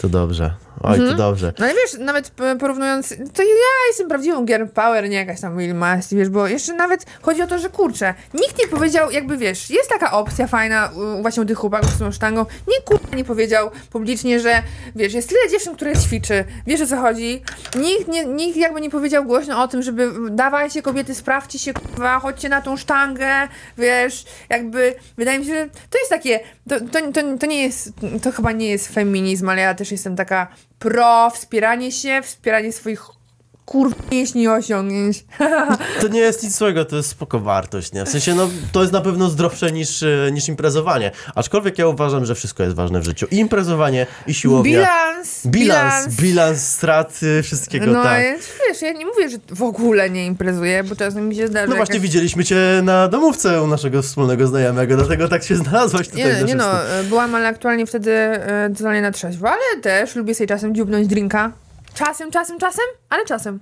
To dobrze. Oj, Mhm. to dobrze. No i wiesz, nawet porównując, to ja jestem prawdziwą girl power, nie jakaś tam Will Masti, wiesz, bo jeszcze nawet chodzi o to, że kurczę, nikt nie powiedział, jakby wiesz, jest taka opcja fajna właśnie u tych chłopaków z tą sztangą, nikt kurwa nie powiedział publicznie, że wiesz, jest tyle dziewczyn, które ćwiczy, wiesz o co chodzi, nikt, nie, nikt jakby nie powiedział głośno o tym, żeby dawajcie kobiety, sprawdźcie się, kurwa, chodźcie na tą sztangę, wiesz, jakby, wydaje mi się, że to jest takie, to, to, to, to nie jest, to chyba nie jest feminizm, ale ja też jestem taka pro, wspieranie się, wspieranie swoich kurw mięśni i osiągnięć. To nie jest nic złego, to jest spoko wartość, nie? W sensie, no, to jest na pewno zdrowsze niż, e, niż imprezowanie. Aczkolwiek ja uważam, że wszystko jest ważne w życiu. I imprezowanie, i siłownia. Bilans, Bilans, bilans strat, y, wszystkiego, No tak. ja, wiesz, ja nie mówię, że w ogóle nie imprezuję, bo czasem mi się zdarza No właśnie jakaś... widzieliśmy cię na domówce u naszego wspólnego znajomego, dlatego tak się znalazłaś tutaj Nie, nie no, e, byłam, ale aktualnie wtedy e, totalnie na trzeźwo, ale też lubię sobie czasem dziubnąć drinka. Czasem, czasem, czasem, ale czasem.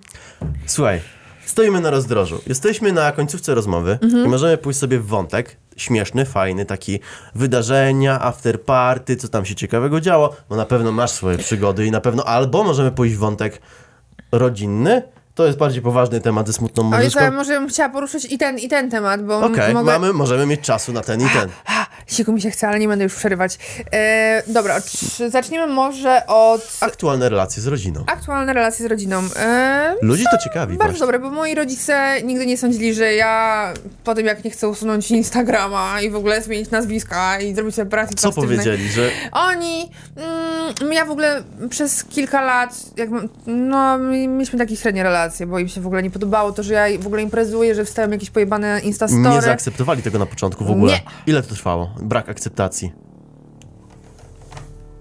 Słuchaj, stoimy na rozdrożu. Jesteśmy na końcówce rozmowy Mhm. i możemy pójść sobie w wątek śmieszny, fajny, taki wydarzenia, after party, co tam się ciekawego działo, bo na pewno masz swoje przygody i na pewno albo możemy pójść w wątek rodzinny, to jest bardziej poważny temat ze smutną Ale muzyczką. co, może bym chciała poruszyć i ten, i ten temat, bo Okej, mogę... mamy, możemy mieć czasu na ten i ten. Siku mi się chce, ale nie będę już przerywać. E, dobra, czy zaczniemy może od Aktualne relacje z rodziną. aktualne relacje z rodziną. E, Ludzi to ciekawi Bardzo właśnie. dobre, bo moi rodzice nigdy nie sądzili, że ja po tym jak nie chcę usunąć Instagrama i w ogóle zmienić nazwiska i zrobić sobie operacji Co plastycznej, powiedzieli, że Oni, mm, ja w ogóle przez kilka lat, jak, no mieliśmy takie średnie relacje, bo im się w ogóle nie podobało to, że ja w ogóle imprezuję, że wstawiam jakieś pojebane instastory. nie zaakceptowali tego na początku w ogóle? Nie. Ile to trwało? Brak akceptacji.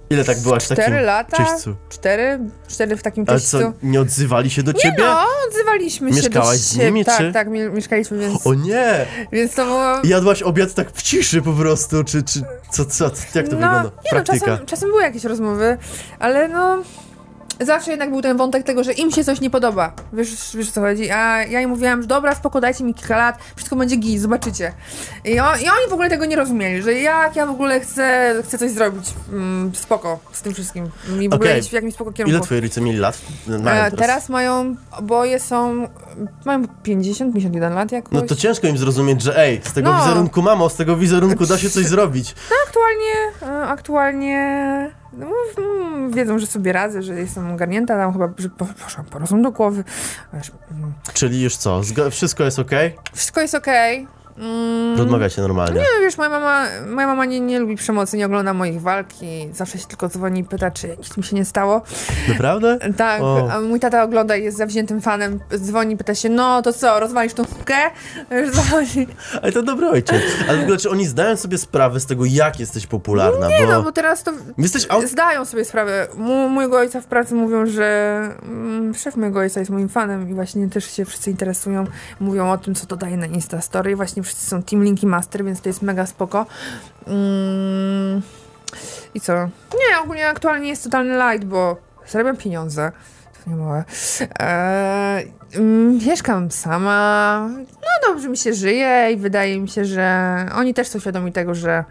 Ile tak byłaś w Cztery takim lata, czyśćcu? cztery, cztery w takim Ale czyśćcu. co, nie odzywali się do Nie ciebie? no, odzywaliśmy się Mieszkałaś do z siebie. nimi, Tak, czy- tak, mi- mieszkaliśmy, więc, O nie! więc to było... Jadłaś obiad tak w ciszy po prostu, czy, czy co, co, jak to no, wygląda? Nie no, Praktyka. czasem, czasem były jakieś rozmowy, ale no... zawsze jednak był ten wątek tego, że im się coś nie podoba. Wiesz, wiesz o co chodzi? A ja im mówiłam, że dobra, spoko, dajcie mi kilka lat, wszystko będzie git, zobaczycie. I, on, I oni w ogóle tego nie rozumieli, że jak ja w ogóle chcę, chcę coś zrobić mm, spoko z tym wszystkim i w ogóle iść w jakimś spoko kierunku. Ile twoi rodzice mieli lat? Mają E, teraz mają, oboje są, mają 50, 51 lat jakoś. No to ciężko im zrozumieć, że ej, z tego No. wizerunku mamo, z tego wizerunku da się coś zrobić. Aktualnie, e, aktualnie no, mm, wiedzą, że sobie radzę, że jestem ogarnięta, tam chyba, że po- poszłam po rozum do głowy. Mm, Czyli już co, wszystko jest okej? Wszystko jest okej. Mm, Rozmawiacie normalnie. No wiesz, moja mama, moja mama nie, nie lubi przemocy, nie ogląda moich walk i zawsze się tylko dzwoni i pyta, czy nic mi się nie stało. Naprawdę? Tak, O. a mój tata ogląda i jest zawziętym fanem, dzwoni i pyta się, no to co, rozwalisz tą sukę? Ale to dobry ojciec. Ale w ogóle, czy oni zdają sobie sprawę z tego, jak jesteś popularna? Nie bo... no, bo teraz to Jesteś aut... zdają sobie sprawę. Mu, mojego ojca w pracy mówią, że mm, szef mojego ojca jest moim fanem i właśnie też się wszyscy interesują. Mówią o tym, co dodaje na Instastory. Właśnie wszyscy są Team Linki Master, więc to jest mega spoko. Mm, I co? Nie, ogólnie aktualnie jest totalny light, bo zarabiam pieniądze. To nie małe. Eee, mm, mieszkam sama. No dobrze mi się żyje i wydaje mi się, że oni też są świadomi tego, że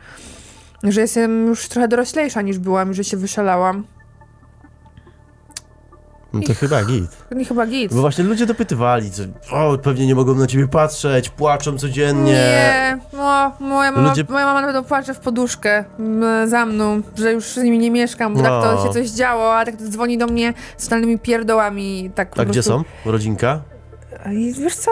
że jestem już trochę doroślejsza niż byłam, że się wyszalałam. No to chyba git. Nie chyba git. Bo właśnie ludzie dopytywali, że o, pewnie nie mogą na ciebie patrzeć, płaczą codziennie. Nie, no, moja, mama, Ludzie- moja mama nawet płacze w poduszkę m, za mną, że już z nimi nie mieszkam, bo tak No. to się coś działo, a tak to dzwoni do mnie z totalnymi pierdołami. Tak A gdzie prostu. są? Rodzinka? I wiesz co,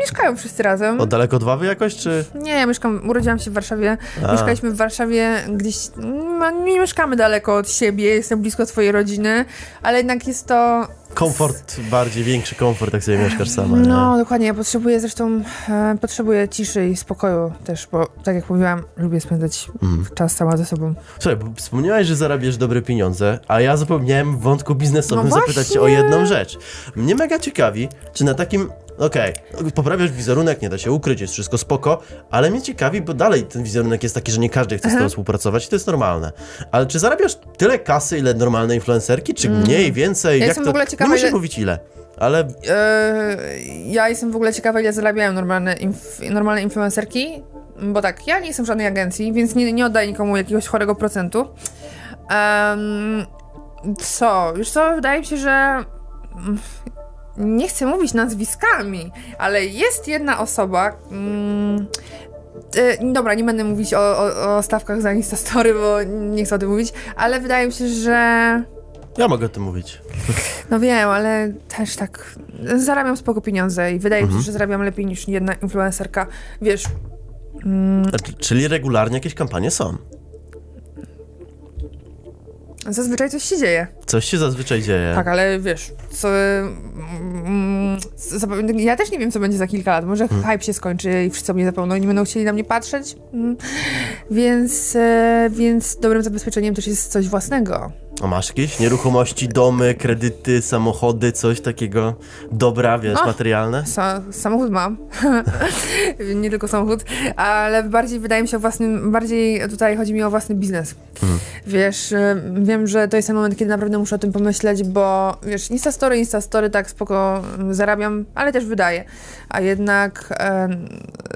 mieszkają wszyscy razem. O daleko od Wawy jakoś, czy? Nie, ja mieszkam, urodziłam się w Warszawie, A. mieszkaliśmy w Warszawie gdzieś, mm, nie mieszkamy daleko od siebie, jestem blisko swojej rodziny, ale jednak jest to Komfort, bardziej większy komfort, jak sobie mieszkasz sama, nie? No, dokładnie. Ja potrzebuję zresztą, e, potrzebuję ciszy i spokoju też, bo tak jak mówiłam, lubię spędzać Mm. czas sama ze sobą. Słuchaj, bo wspomniałeś, że zarabiasz dobre pieniądze, a ja zapomniałem w wątku biznesowym No zapytać cię o jedną rzecz. Mnie mega ciekawi, czy na takim, okej, poprawiasz wizerunek, nie da się ukryć, jest wszystko spoko, ale mnie ciekawi, bo dalej ten wizerunek jest taki, że nie każdy chce z tobą współpracować i to jest normalne. Ale czy zarabiasz tyle kasy, ile normalne influencerki, czy mniej, więcej? Mm. Ja Jak jestem to... w ogóle ciekawa, Nie musisz ile- mówić ile, ale E, ja jestem w ogóle ciekawa, ile zarabiają normalne, inf- normalne influencerki, bo tak, ja nie jestem w żadnej agencji, więc nie, nie oddaję nikomu jakiegoś chorego procentu. Em, co? Już co? Wydaje mi się, że mm, nie chcę mówić nazwiskami, ale jest jedna osoba. Mm, e, dobra, nie będę mówić o, o, o stawkach za Instastory, bo nie chcę o tym mówić, ale wydaje mi się, że ja mogę o tym mówić. no wiem, ale też tak zarabiam spoko pieniądze i wydaje mi się, że zarabiam lepiej niż jedna influencerka. Wiesz, mm, Czyli regularnie jakieś kampanie są. zazwyczaj coś się dzieje. Coś się zazwyczaj dzieje. Tak, ale wiesz, co, mm, z- ja też nie wiem, co będzie za kilka lat. Może Hmm. hype się skończy i wszyscy mnie zapomną i nie będą chcieli na mnie patrzeć. Mm, Więc, e, więc dobrym zabezpieczeniem też jest coś własnego. A masz jakieś nieruchomości, domy, kredyty, samochody, coś takiego dobra, wiesz, No. materialne? Sa samochód mam. nie tylko samochód, ale bardziej wydaje mi się o własnym, bardziej tutaj chodzi mi o własny biznes. Wiesz, y, wiem, że to jest ten moment, kiedy naprawdę muszę o tym pomyśleć, bo wiesz, Instastory, Instastory, tak spoko zarabiam, ale też wydaję. A jednak e,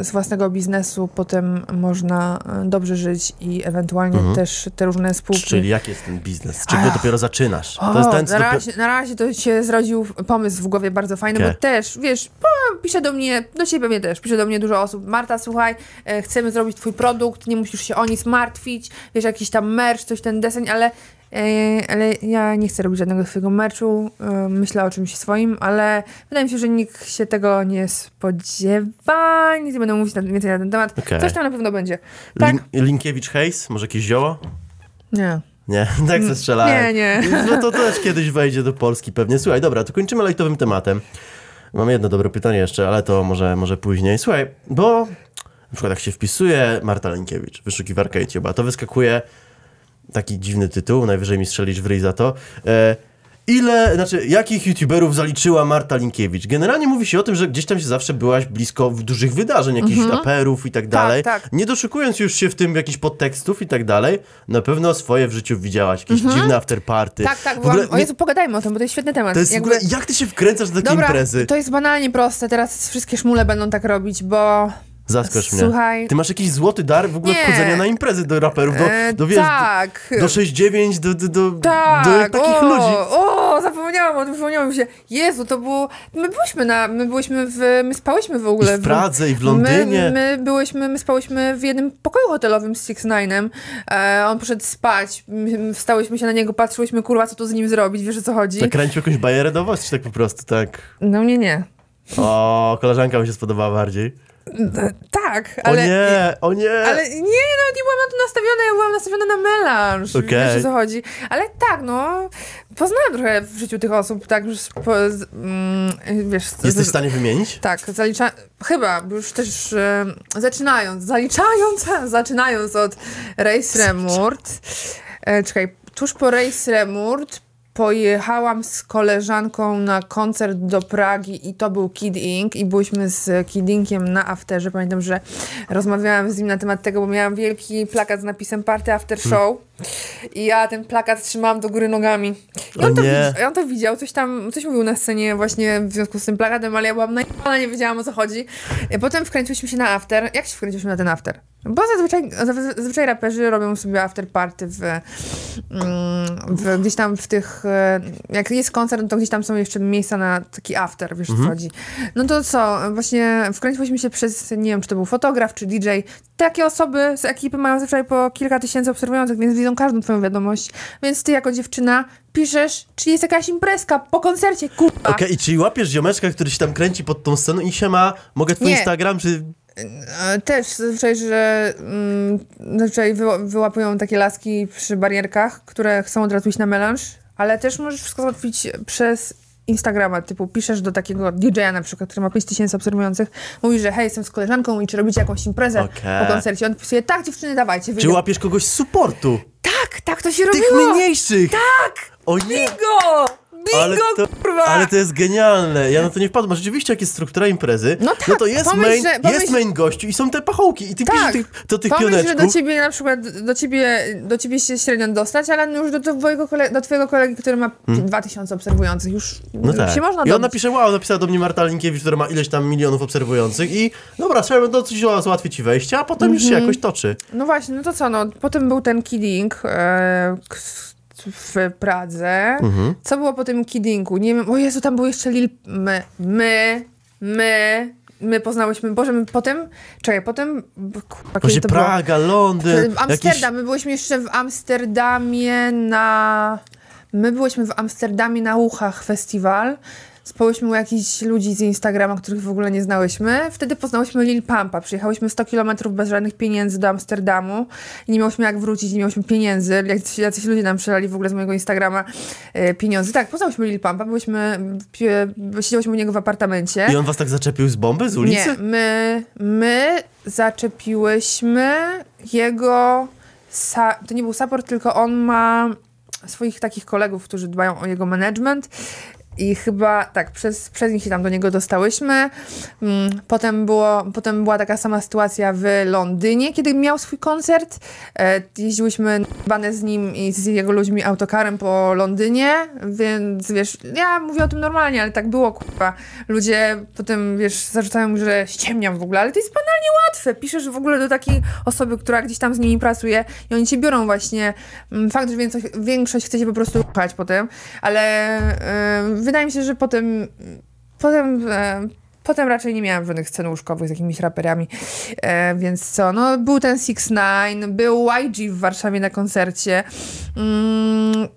z własnego biznesu potem można e, dobrze żyć i ewentualnie też te różne spółki. Czyli jaki jest ten biznes? Z czego dopiero zaczynasz? O, to jest ten, na, co dopiero... razie, na razie to się zrodził pomysł w głowie bardzo fajny, Okej. bo też, wiesz, pisze do mnie, do ciebie pewnie też, pisze do mnie dużo osób, Marta, słuchaj, e, chcemy zrobić twój produkt, nie musisz się o nic martwić, wiesz, jakiś tam merch, coś ten deseń, ale, e, ale ja nie chcę robić żadnego swojego merchu, e, myślę o czymś swoim, ale wydaje mi się, że nikt się tego nie spodziewa, nic nie będę mówić na, więcej na ten temat, Okej. coś tam na pewno będzie. Tak? Lin- Linkiewicz Hejs? Może jakieś zioło? Nie. Nie, tak se strzelałem. Nie, nie. No to też kiedyś wejdzie do Polski pewnie. Słuchaj, dobra, to kończymy lajtowym tematem. Mam jedno dobre pytanie jeszcze, ale to może, może później. Słuchaj, bo na przykład jak się wpisuje Marta Linkiewicz, wyszukiwarka YouTube'a, to wyskakuje taki dziwny tytuł, najwyżej mi strzelisz w ryj za to. E, Ile, znaczy, jakich youtuberów zaliczyła Marta Linkiewicz? Generalnie mówi się o tym, że gdzieś tam się zawsze byłaś blisko dużych wydarzeń, jakichś raperów i tak dalej. tak. Nie doszukując już się w tym jakichś podtekstów i tak dalej, na pewno swoje w życiu widziałaś, jakieś dziwne afterparty. Tak, tak, w ogóle, byłam, o Jezu, pogadajmy o tym, bo to jest świetny temat. to jest w Jakby- ogóle, jak ty się wkręcasz do takiej Dobra, imprezy? to jest banalnie proste, teraz wszystkie szmule będą tak robić, bo... Zaskocz mnie. Słuchaj. Ty masz jakiś złoty dar w ogóle Nie. wchodzenia na imprezy do raperów, do, E, do wiesz, tak. do, do 6-9, do, do, do, Tak, do takich o, ludzi. O, zapomniałam o tym, przypomniało mi się. Jezu, to było... My byliśmy na... My byliśmy w... My spałyśmy w ogóle I w Pradze, i w Londynie. My, my byłyśmy, my spałyśmy w jednym pokoju hotelowym z Six Nine'em. E, on poszedł spać, my wstałyśmy się na niego, patrzyłyśmy, kurwa, co tu z nim zrobić, wiesz o co chodzi? Zakręcił jakąś bajerę do was, czy tak po prostu, tak? No mnie nie. O, koleżanka mi się spodobała bardziej. Tak, O ale... nie, o nie! Ale nie, nawet nie byłam na to nastawiona, ja byłam nastawiona na melanż, Okej. wiesz o co chodzi. Ale tak, no, poznałam trochę w życiu tych osób, tak już, po, z, mm, wiesz... z- Jesteś w stanie wymienić? Tak, zalicza... Chyba, już też e, zaczynając, zaliczając, zaczynając od Race Remurt, e, czekaj, tuż po Race Remurt pojechałam z koleżanką na koncert do Pragi i to był Kid Ink i byliśmy z Kid Inkiem na afterze. Pamiętam, że rozmawiałam z nim na temat tego, bo miałam wielki plakat z napisem Party After Show i ja ten plakat trzymałam do góry nogami. I on, to, widzi- on to widział, coś tam, coś mówił na scenie właśnie w związku z tym plakatem, ale ja byłam najpana, nie wiedziałam o co chodzi. I Potem wkręciliśmy się na after. Jak się wkręciliśmy na ten after? Bo zazwyczaj, zazwyczaj raperzy robią sobie after party w, mm, w, gdzieś tam w tych, e, jak jest koncert, no to gdzieś tam są jeszcze miejsca na taki after, wiesz o co chodzi. No to co, właśnie wkręciliśmy się przez, nie wiem, czy to był fotograf, czy DJ. Takie osoby z ekipy mają zazwyczaj po kilka tysięcy obserwujących, więc widzą każdą twoją wiadomość. Więc ty jako dziewczyna piszesz, czy jest jakaś imprezka po koncercie, kurwa. Okej, i czyli łapiesz ziomeczka, który się tam kręci pod tą sceną i się ma, mogę twój Nie. Instagram, czy... Też zazwyczaj, że mm, zazwyczaj wyła- wyłapują takie laski przy barierkach, które chcą od razu iść na melanż, ale też możesz wszystko załatwić przez Instagrama, typu piszesz do takiego DJ-a na przykład, który ma 5000 obserwujących, mówisz, że hej, jestem z koleżanką i czy robicie jakąś imprezę Okej. po koncercie. On pisuje, tak dziewczyny, dawajcie, Czy łapiesz kogoś z supportu? Tak, tak to się Tych robiło! mniejszych! Tak! O nie! Bingo! Bingo, Ale to, kurwa! ale to jest genialne. Ja na to nie wpadłem. A Rzeczywiście, jak jest struktura imprezy, No tak, to jest pomyśl, main, że- pomyśl- jest main gościu i są te pachołki. I ty piszesz Tak. tych, do tych Pomyśl, że do pioneczków. ciebie na przykład, do ciebie, do ciebie się średnio dostać, ale już do twojego, kole, do twojego kolegi, który ma 2000 obserwujących, już, No tak. się można I on dobić. napisze, wow, napisała do mnie Marta Linkiewicz, która ma ileś tam milionów obserwujących i dobra, trzeba to coś załatwić ci wejście, a potem już się Mhm. jakoś toczy. No właśnie, no to co, no potem był ten kidding e, k- w Pradze. Mhm. Co było po tym kiddingu? Nie wiem, o Jezu, tam był jeszcze Lil... My, my, my, my poznałyśmy, Boże, my potem, czekaj, potem, kurwa, Właśnie to było? Praga, Londyn, Amsterdam, jakiś... my byliśmy jeszcze w Amsterdamie na... My byliśmy w Amsterdamie na Uchach festiwal. Spałyśmy u jakichś ludzi z Instagrama, których w ogóle nie znałyśmy. Wtedy poznałyśmy Lil Pampa. Przyjechałyśmy 100 km bez żadnych pieniędzy do Amsterdamu i nie miałyśmy jak wrócić, nie miałyśmy pieniędzy. Jacyś, jacyś ludzie nam przelali w ogóle z mojego Instagrama e, pieniądze. Tak, poznałyśmy Lil Pampa, byłyśmy, siedziałyśmy u niego w apartamencie. I on was tak zaczepił z bomby, z ulicy? Nie, my, my zaczepiłyśmy jego. To nie był support, tylko on ma swoich takich kolegów, którzy dbają o jego management. I chyba tak, przez, przez nich się tam do niego dostałyśmy. Mm, Potem, było, potem była taka sama sytuacja w Londynie, kiedy miał swój koncert. E, Jeździłyśmy bane z nim i z jego ludźmi autokarem po Londynie, więc wiesz, ja mówię o tym normalnie, ale tak było, kurwa. Ludzie potem, wiesz, zarzucają mi, że ściemniam w ogóle, ale to jest banalnie łatwe. Piszesz w ogóle do takiej osoby, która gdzieś tam z nimi pracuje i oni cię biorą właśnie. Mm, Fakt, że większość, większość chce się po prostu ruchać potem, ale e, wydaje mi się, że potem potem e, Potem raczej nie miałam żadnych scen łóżkowych z jakimiś raperami, e, więc co, no był ten 6 9 był YG w Warszawie na koncercie. Mm,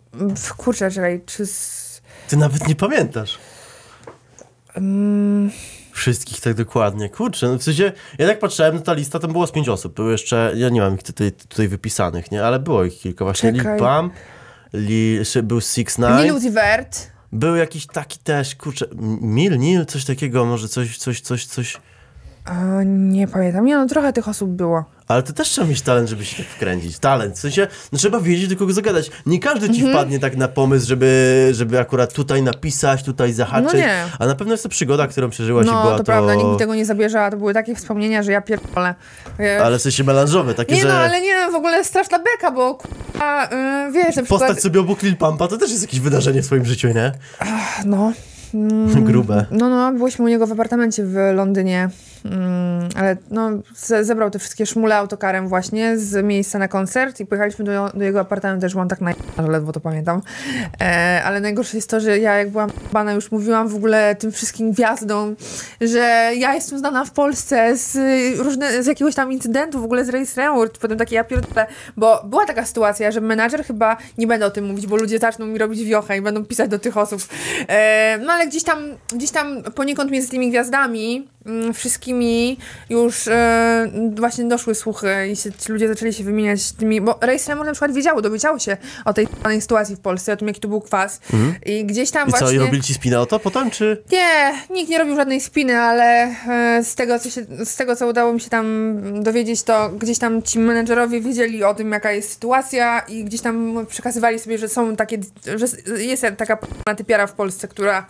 kurczę, czekaj, czy... Z, Ty nawet nie pamiętasz. mm, Wszystkich tak dokładnie. Kurczę, no w sensie, ja tak patrzyłem na ta lista, tam było z pięć osób. Było jeszcze, ja nie mam ich tutaj, tutaj wypisanych, nie? Ale było ich kilka. Właśnie. Lil Pump, Lil, był Six Lil Nine. Uzi Vert. Był jakiś taki też, kurczę, Mil, Nil, coś takiego, może coś, coś, coś, coś. A, nie pamiętam, nie no, trochę tych osób było. Ale to też trzeba mieć talent, żeby się tak wkręcić. Talent, w sensie, no trzeba wiedzieć, do kogo zagadać. Nie każdy ci wpadnie tak na pomysł, żeby, żeby akurat tutaj napisać, tutaj zahaczyć. No nie. A na pewno jest to przygoda, którą przeżyłaś i No, była to to... prawda, nikt tego nie zabierze, a to były takie wspomnienia, że ja pierdolę. Ale w sensie melanżowe, takie, Nie że no, ale nie, w ogóle straszna beka, bo k***a, yy, wiesz, na przykład... postać sobie obok Lil Pumpa to też jest jakieś wydarzenie w swoim życiu, nie? No, Grube. no, no, byliśmy u niego w apartamencie w Londynie, mm, ale no, ze, zebrał te wszystkie szmule autokarem właśnie z miejsca na koncert i pojechaliśmy do, do jego apartamentu, też byłam tak na że ledwo to pamiętam. E, ale najgorsze jest to, że ja jak byłam bana już mówiłam w ogóle tym wszystkim gwiazdom, że ja jestem znana w Polsce z, różne, z jakiegoś tam incydentu w ogóle z Race Reward, potem takie ja pierdolę, bo była taka sytuacja, że menadżer chyba, nie będę o tym mówić, bo ludzie zaczną mi robić wiochę i będą pisać do tych osób. E, no ale gdzieś tam, gdzieś tam poniekąd między tymi gwiazdami mm, wszystkimi już e, właśnie doszły słuchy i się, ci ludzie zaczęli się wymieniać tymi, bo Race Reward na przykład wiedziało, dowiedziało się o tej danej sytuacji w Polsce, o tym jaki to był kwas i gdzieś tam Mhm. I co, właśnie... i robili ci spinę o to potem, czy... Nie, nikt nie robił żadnej spiny, ale e, z tego, co się, z tego, co udało mi się tam dowiedzieć, to gdzieś tam ci menedżerowie wiedzieli o tym, jaka jest sytuacja i gdzieś tam przekazywali sobie, że są takie, że jest taka typiara w Polsce, która,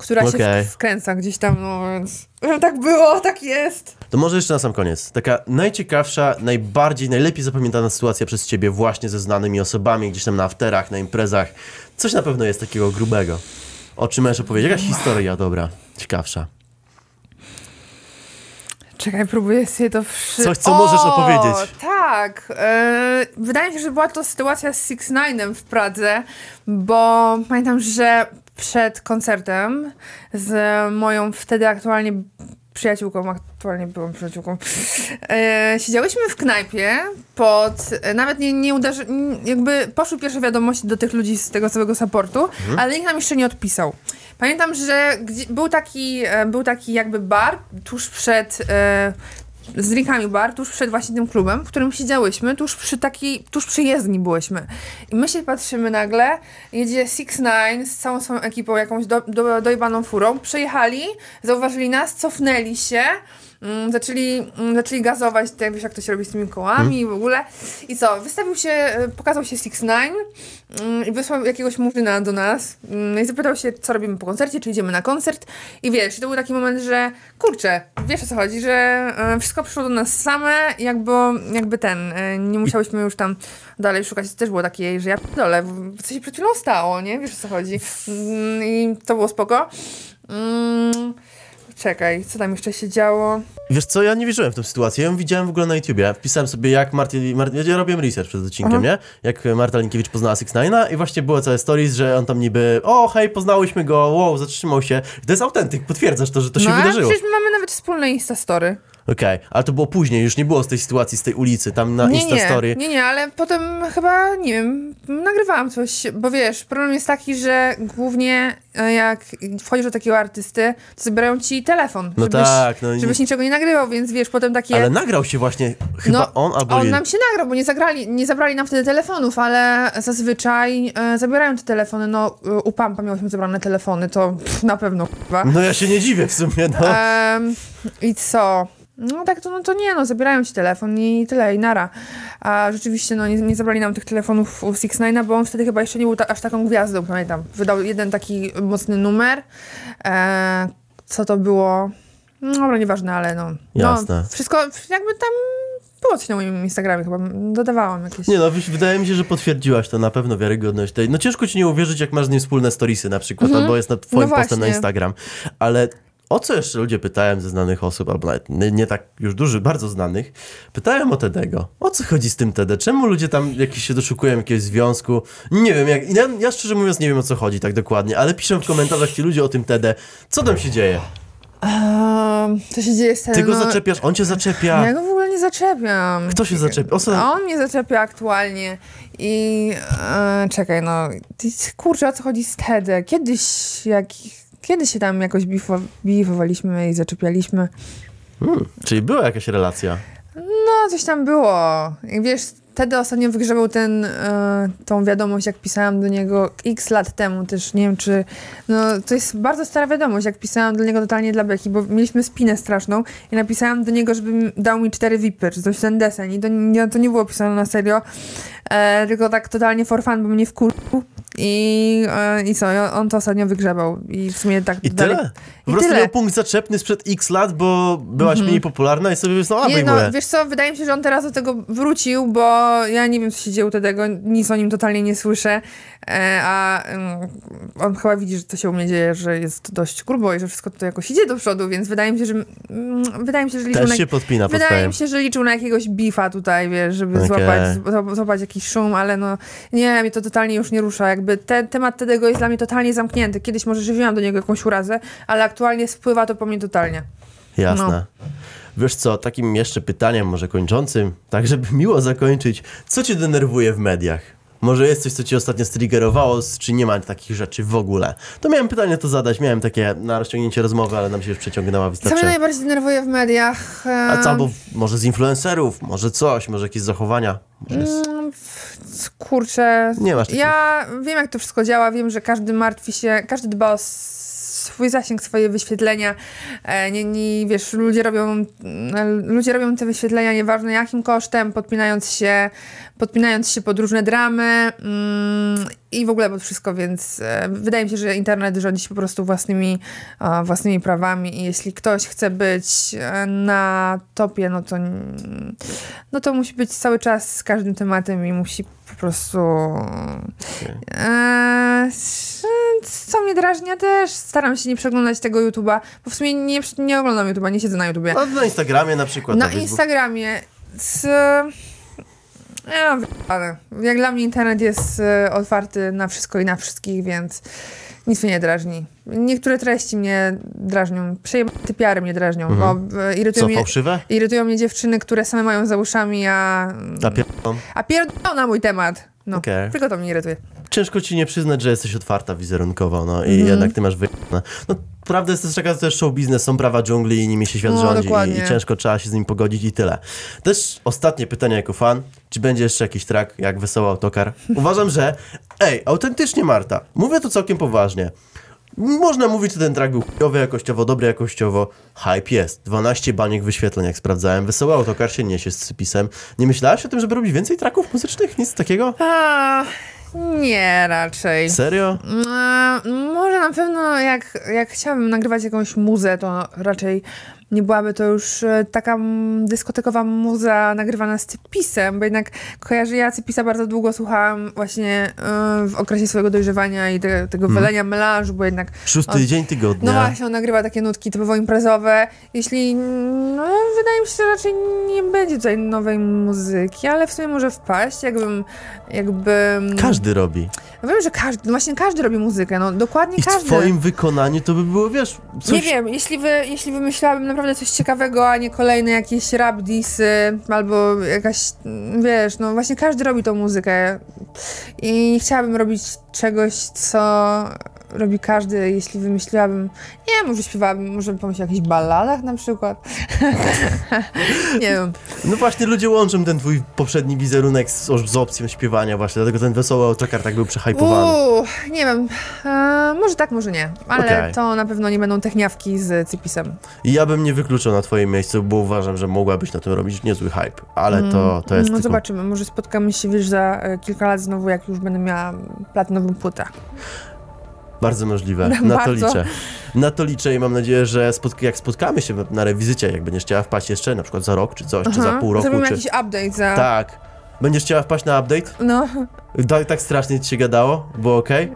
która Okej. się wkręca gdzieś tam, no więc tak było, tak jest. To może jeszcze na sam koniec. Taka najciekawsza, najbardziej, najlepiej zapamiętana sytuacja przez ciebie właśnie ze znanymi osobami, gdzieś tam na afterach, na imprezach. Coś na pewno jest takiego grubego. O czym możesz opowiedzieć? Jakaś historia dobra, ciekawsza. Czekaj, próbuję sobie to wszystko... Coś, co możesz opowiedzieć. tak. E, wydaje mi się, że była to sytuacja z Six Nine'em w Pradze, bo pamiętam, że przed koncertem z moją wtedy aktualnie przyjaciółką, aktualnie byłam przyjaciółką, e, siedziałyśmy w knajpie pod, e, nawet nie, nie uderzy, jakby poszły pierwsze wiadomości do tych ludzi z tego całego supportu, ale nikt nam jeszcze nie odpisał. Pamiętam, że gdzie, był, taki, e, był taki jakby bar tuż przed e, z drinkami bar, tuż przed właśnie tym klubem, w którym siedziałyśmy, tuż przy takiej, tuż przy jezdni byłyśmy. I my się patrzymy nagle, jedzie Six Nine z całą swoją ekipą, jakąś do, do, dojebaną furą, przejechali, zauważyli nas, cofnęli się, zaczęli, mm, zaczęli gazować, tak wiesz jak to się robi z tymi kołami i w ogóle. I co, wystawił się, e, pokazał się Six Nine mm, i wysłał jakiegoś murzyna do nas mm, i zapytał się, co robimy po koncercie, czy idziemy na koncert. I wiesz, i to był taki moment, że kurczę, wiesz o co chodzi, że e, wszystko przyszło do nas same, jakby, jakby ten, e, nie musiałyśmy już tam dalej szukać. To też było takie, że ja dole, co się przed chwilą stało, nie? Wiesz o co chodzi. Mm, I to było spoko. Mm, czekaj, co tam jeszcze się działo? Wiesz co, ja nie wierzyłem w tę sytuację. Ja ją widziałem w ogóle na YouTubie. Wpisałem sobie, jak Martin... Martin ja robiłem research przed odcinkiem, Aha. nie? Jak Marta Linkiewicz poznała Six Nine'a i właśnie było całe stories, że on tam niby o, hej, poznałyśmy go, wow, zatrzymał się. To jest autentyk, potwierdzasz to, że to się no, wydarzyło. przecież my mamy nawet wspólne Instastory. Okej, ale to było później, już nie było z tej sytuacji, z tej ulicy, tam na nie, Instastory. nie, nie, nie, ale potem chyba, nie wiem, nagrywałam coś, bo wiesz, problem jest taki, że głównie e, jak wchodzisz do takiego artysty, to zabierają ci telefon, No żebyś, tak, no żebyś niczego nie nagrywał, więc wiesz, potem takie... Ale nagrał się właśnie chyba No, on albo On nam się nagrał, bo nie, zagrali, nie zabrali nam wtedy telefonów, ale zazwyczaj e, zabierają te telefony. No, e, u Pampa miałyśmy zabrane telefony, to pff, na pewno chyba. No ja się nie dziwię w sumie, no. Em, I co? No tak, to, no to nie, no zabierają ci telefon i tyle, i nara. A rzeczywiście, no nie, nie zabrali nam tych telefonów u Six Nine'a, bo on wtedy chyba jeszcze nie był ta, aż taką gwiazdą, pamiętam. Wydał jeden taki mocny numer. E, co to było? No dobra, nieważne, ale no. Jasne. No, wszystko jakby tam było coś na moim Instagramie chyba, dodawałam jakieś. Nie no, wydaje mi się, że potwierdziłaś to na pewno wiarygodność tej. No ciężko ci nie uwierzyć, jak masz z nim wspólne storiesy na przykład, albo jest nad twoim No postem na. Instagram. Ale o co jeszcze ludzie pytałem ze znanych osób, albo nawet nie, nie tak już dużych, bardzo znanych, pytałem o Tedego. O co chodzi z tym Tede? Czemu ludzie tam jakieś się doszukują jakiegoś związku? Nie wiem, jak, ja, ja szczerze mówiąc nie wiem o co chodzi tak dokładnie, ale piszę w komentarzach ci ludzie o tym Tede. Co tam się dzieje? Um, co się dzieje z Ty tym? go no, zaczepiasz, on cię zaczepia. Ja go w ogóle nie zaczepiam. Kto się zaczepia? O co- A on mnie zaczepia aktualnie. I e, czekaj, no. ty- Kurczę, o co chodzi z Tedem? Kiedyś, jak, kiedyś się tam jakoś bifo, bifowaliśmy i zaczepialiśmy. Hmm, czyli była jakaś relacja. No, coś tam było. I wiesz, wtedy ostatnio wygrzebał ten, e, tą wiadomość, jak pisałam do niego x lat temu też, nie wiem czy, no to jest bardzo stara wiadomość, jak pisałam do niego totalnie dla Beki, bo mieliśmy spinę straszną i napisałam do niego, żeby dał mi cztery vipy, czy coś ten desen i to nie, to nie było pisane na serio, e, tylko tak totalnie for fun, bo mnie wkurzył i, i co, on to ostatnio wygrzebał i w sumie tak I dalej- tyle. Po I prostu tyle. miał punkt zaczepny sprzed x lat, bo byłaś mniej popularna i sobie wysnęła Nie, no, wiesz co, wydaje mi się, że on teraz do tego wrócił, bo ja nie wiem, co się dzieje u tego, nic o nim totalnie nie słyszę, e, a mm, on chyba widzi, że to się u mnie dzieje, że jest dość grubo i że wszystko to jakoś idzie do przodu, więc wydaje mi się, że mm, wydaje mi się, że liczył Też na... się podpina pod Wydaje mi się, że liczył na jakiegoś bifa tutaj, wiesz, żeby Okej. złapać, złap- złapać jakiś szum, ale no nie, mnie to totalnie już nie rusza. Jakby ten temat tego jest dla mnie totalnie zamknięty. Kiedyś może żywiłam do niego jakąś urazę, ale aktualnie spływa to po mnie totalnie. Jasne. No. Wiesz co, takim jeszcze pytaniem, może kończącym, tak żeby miło zakończyć, co cię denerwuje w mediach? Może jest coś, co cię ostatnio striggerowało, czy nie ma takich rzeczy w ogóle? To miałem pytanie to zadać, miałem takie na rozciągnięcie rozmowy, ale nam się już przeciągnęła, Co mnie najbardziej denerwuje w mediach? A co, albo może z influencerów, może coś, może jakieś zachowania? Może jest... Mm, Kurczę. Nie masz takich- Ja wiem, jak to wszystko działa. Wiem, że każdy martwi się, każdy dba o swój zasięg, swoje wyświetlenia. E, Nie, nie, wiesz, ludzie robią, mm, ludzie robią te wyświetlenia nieważne jakim kosztem, podpinając się, podpinając się pod różne dramy mm, i w ogóle pod wszystko, więc e, wydaje mi się, że internet rządzi się po prostu własnymi, e, własnymi prawami i jeśli ktoś chce być e, na topie, no to, no to musi być cały czas z każdym tematem i musi po prostu... E, s- co mnie drażni, ja też staram się nie przeglądać tego YouTube'a, bo w sumie nie, nie oglądam YouTube'a, nie siedzę na YouTubie. No, na Instagramie na przykład. Na Facebooku. Instagramie z... Ja, wyjebane. jak dla mnie internet jest e, otwarty na wszystko i na wszystkich, więc nic mnie nie drażni. Niektóre treści mnie drażnią, przejebane typiary mnie drażnią, bo e, irytują, Co, mnie, fałszywe? irytują mnie dziewczyny, które same mają za uszami, a, Na pierdolą. a pierdolą na mój temat. No, Okej. tylko to mnie irytuje. Ciężko ci nie przyznać, że jesteś otwarta wizerunkowo, no i jednak ty masz wyjebane. No prawda jest też taka, że jest show biznes, są prawa dżungli i nimi się świat No, rządzi i, i ciężko trzeba się z nim pogodzić i tyle. Też ostatnie pytanie jako fan, czy będzie jeszcze jakiś track jak Wesoły Autokar? Uważam, że ej, autentycznie Marta, mówię to całkiem poważnie. Można mówić, że ten track był chujowy jakościowo, dobry jakościowo. Hype jest. 12 baniek wyświetleń, jak sprawdzałem. Wesoły autokar się niesie z cypisem. Nie myślałaś o tym, żeby robić więcej tracków muzycznych? Nic takiego? A, nie, raczej. Serio? Mm, może na pewno jak, jak chciałabym nagrywać jakąś muzę, to raczej nie byłaby to już e, taka dyskotekowa muza nagrywana z cypisem, bo jednak kojarzę, ja cypisa bardzo długo słuchałam właśnie e, w okresie swojego dojrzewania i te, tego wylenia melanżu, bo jednak Szósty On- dzień no tygodnia. właśnie, on nagrywa takie nutki typowo imprezowe. Jeśli, no wydaje mi się, że raczej nie będzie tutaj nowej muzyki, ale w sumie może wpaść, jakbym, jakby... Każdy robi. No wiem, że każdy, no właśnie każdy robi muzykę, no dokładnie I w każdy. twoim wykonaniu to by było, wiesz, coś... Nie wiem, jeśli, wy, jeśli wymyślałabym naprawdę coś ciekawego, a nie kolejne jakieś rap disy, albo jakaś, wiesz, no właśnie każdy robi tą muzykę i nie chciałabym robić czegoś, co robi każdy, jeśli wymyśliłabym, nie może śpiewałabym, może bym pomyślała o jakichś balladach na przykład. nie wiem. No właśnie, ludzie łączą ten twój poprzedni wizerunek z, z opcją śpiewania właśnie, dlatego ten wesoły autokar tak był przehypowany. Uuu, nie wiem, e, może tak, może nie, ale Okej. to na pewno nie będą techniawki z cypisem. Ja bym nie wykluczał na twoim miejscu, bo uważam, że mogłabyś na tym robić niezły hype, ale to, to jest No tylko... zobaczymy, może spotkamy się, wiesz, za e, kilka lat znowu, jak już będę miała platynową płytę. Bardzo możliwe, na to Bardzo. liczę. Na to liczę i mam nadzieję, że spotk- jak spotkamy się na rewizycie, jak będziesz chciała wpaść jeszcze, na przykład za rok, czy coś, czy za pół roku, Zrobimy czy... jakiś update za... Tak. Będziesz chciała wpaść na update? No, Tak, tak strasznie ci się gadało? Było okej?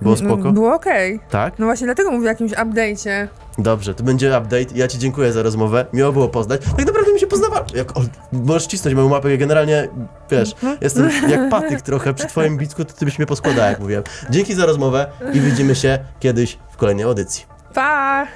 Było spoko? było okej. Tak? No właśnie dlatego mówię o jakimś update'cie. Dobrze, to będzie update. Ja ci dziękuję za rozmowę. Miło było poznać. Tak naprawdę mi się poznawa. Jak, o, możesz cisnąć moją mapę. Ja generalnie, wiesz, jestem jak patyk trochę przy twoim bicku, to ty byś mnie poskładał, jak mówiłem. Dzięki za rozmowę i widzimy się kiedyś w kolejnej audycji. Pa!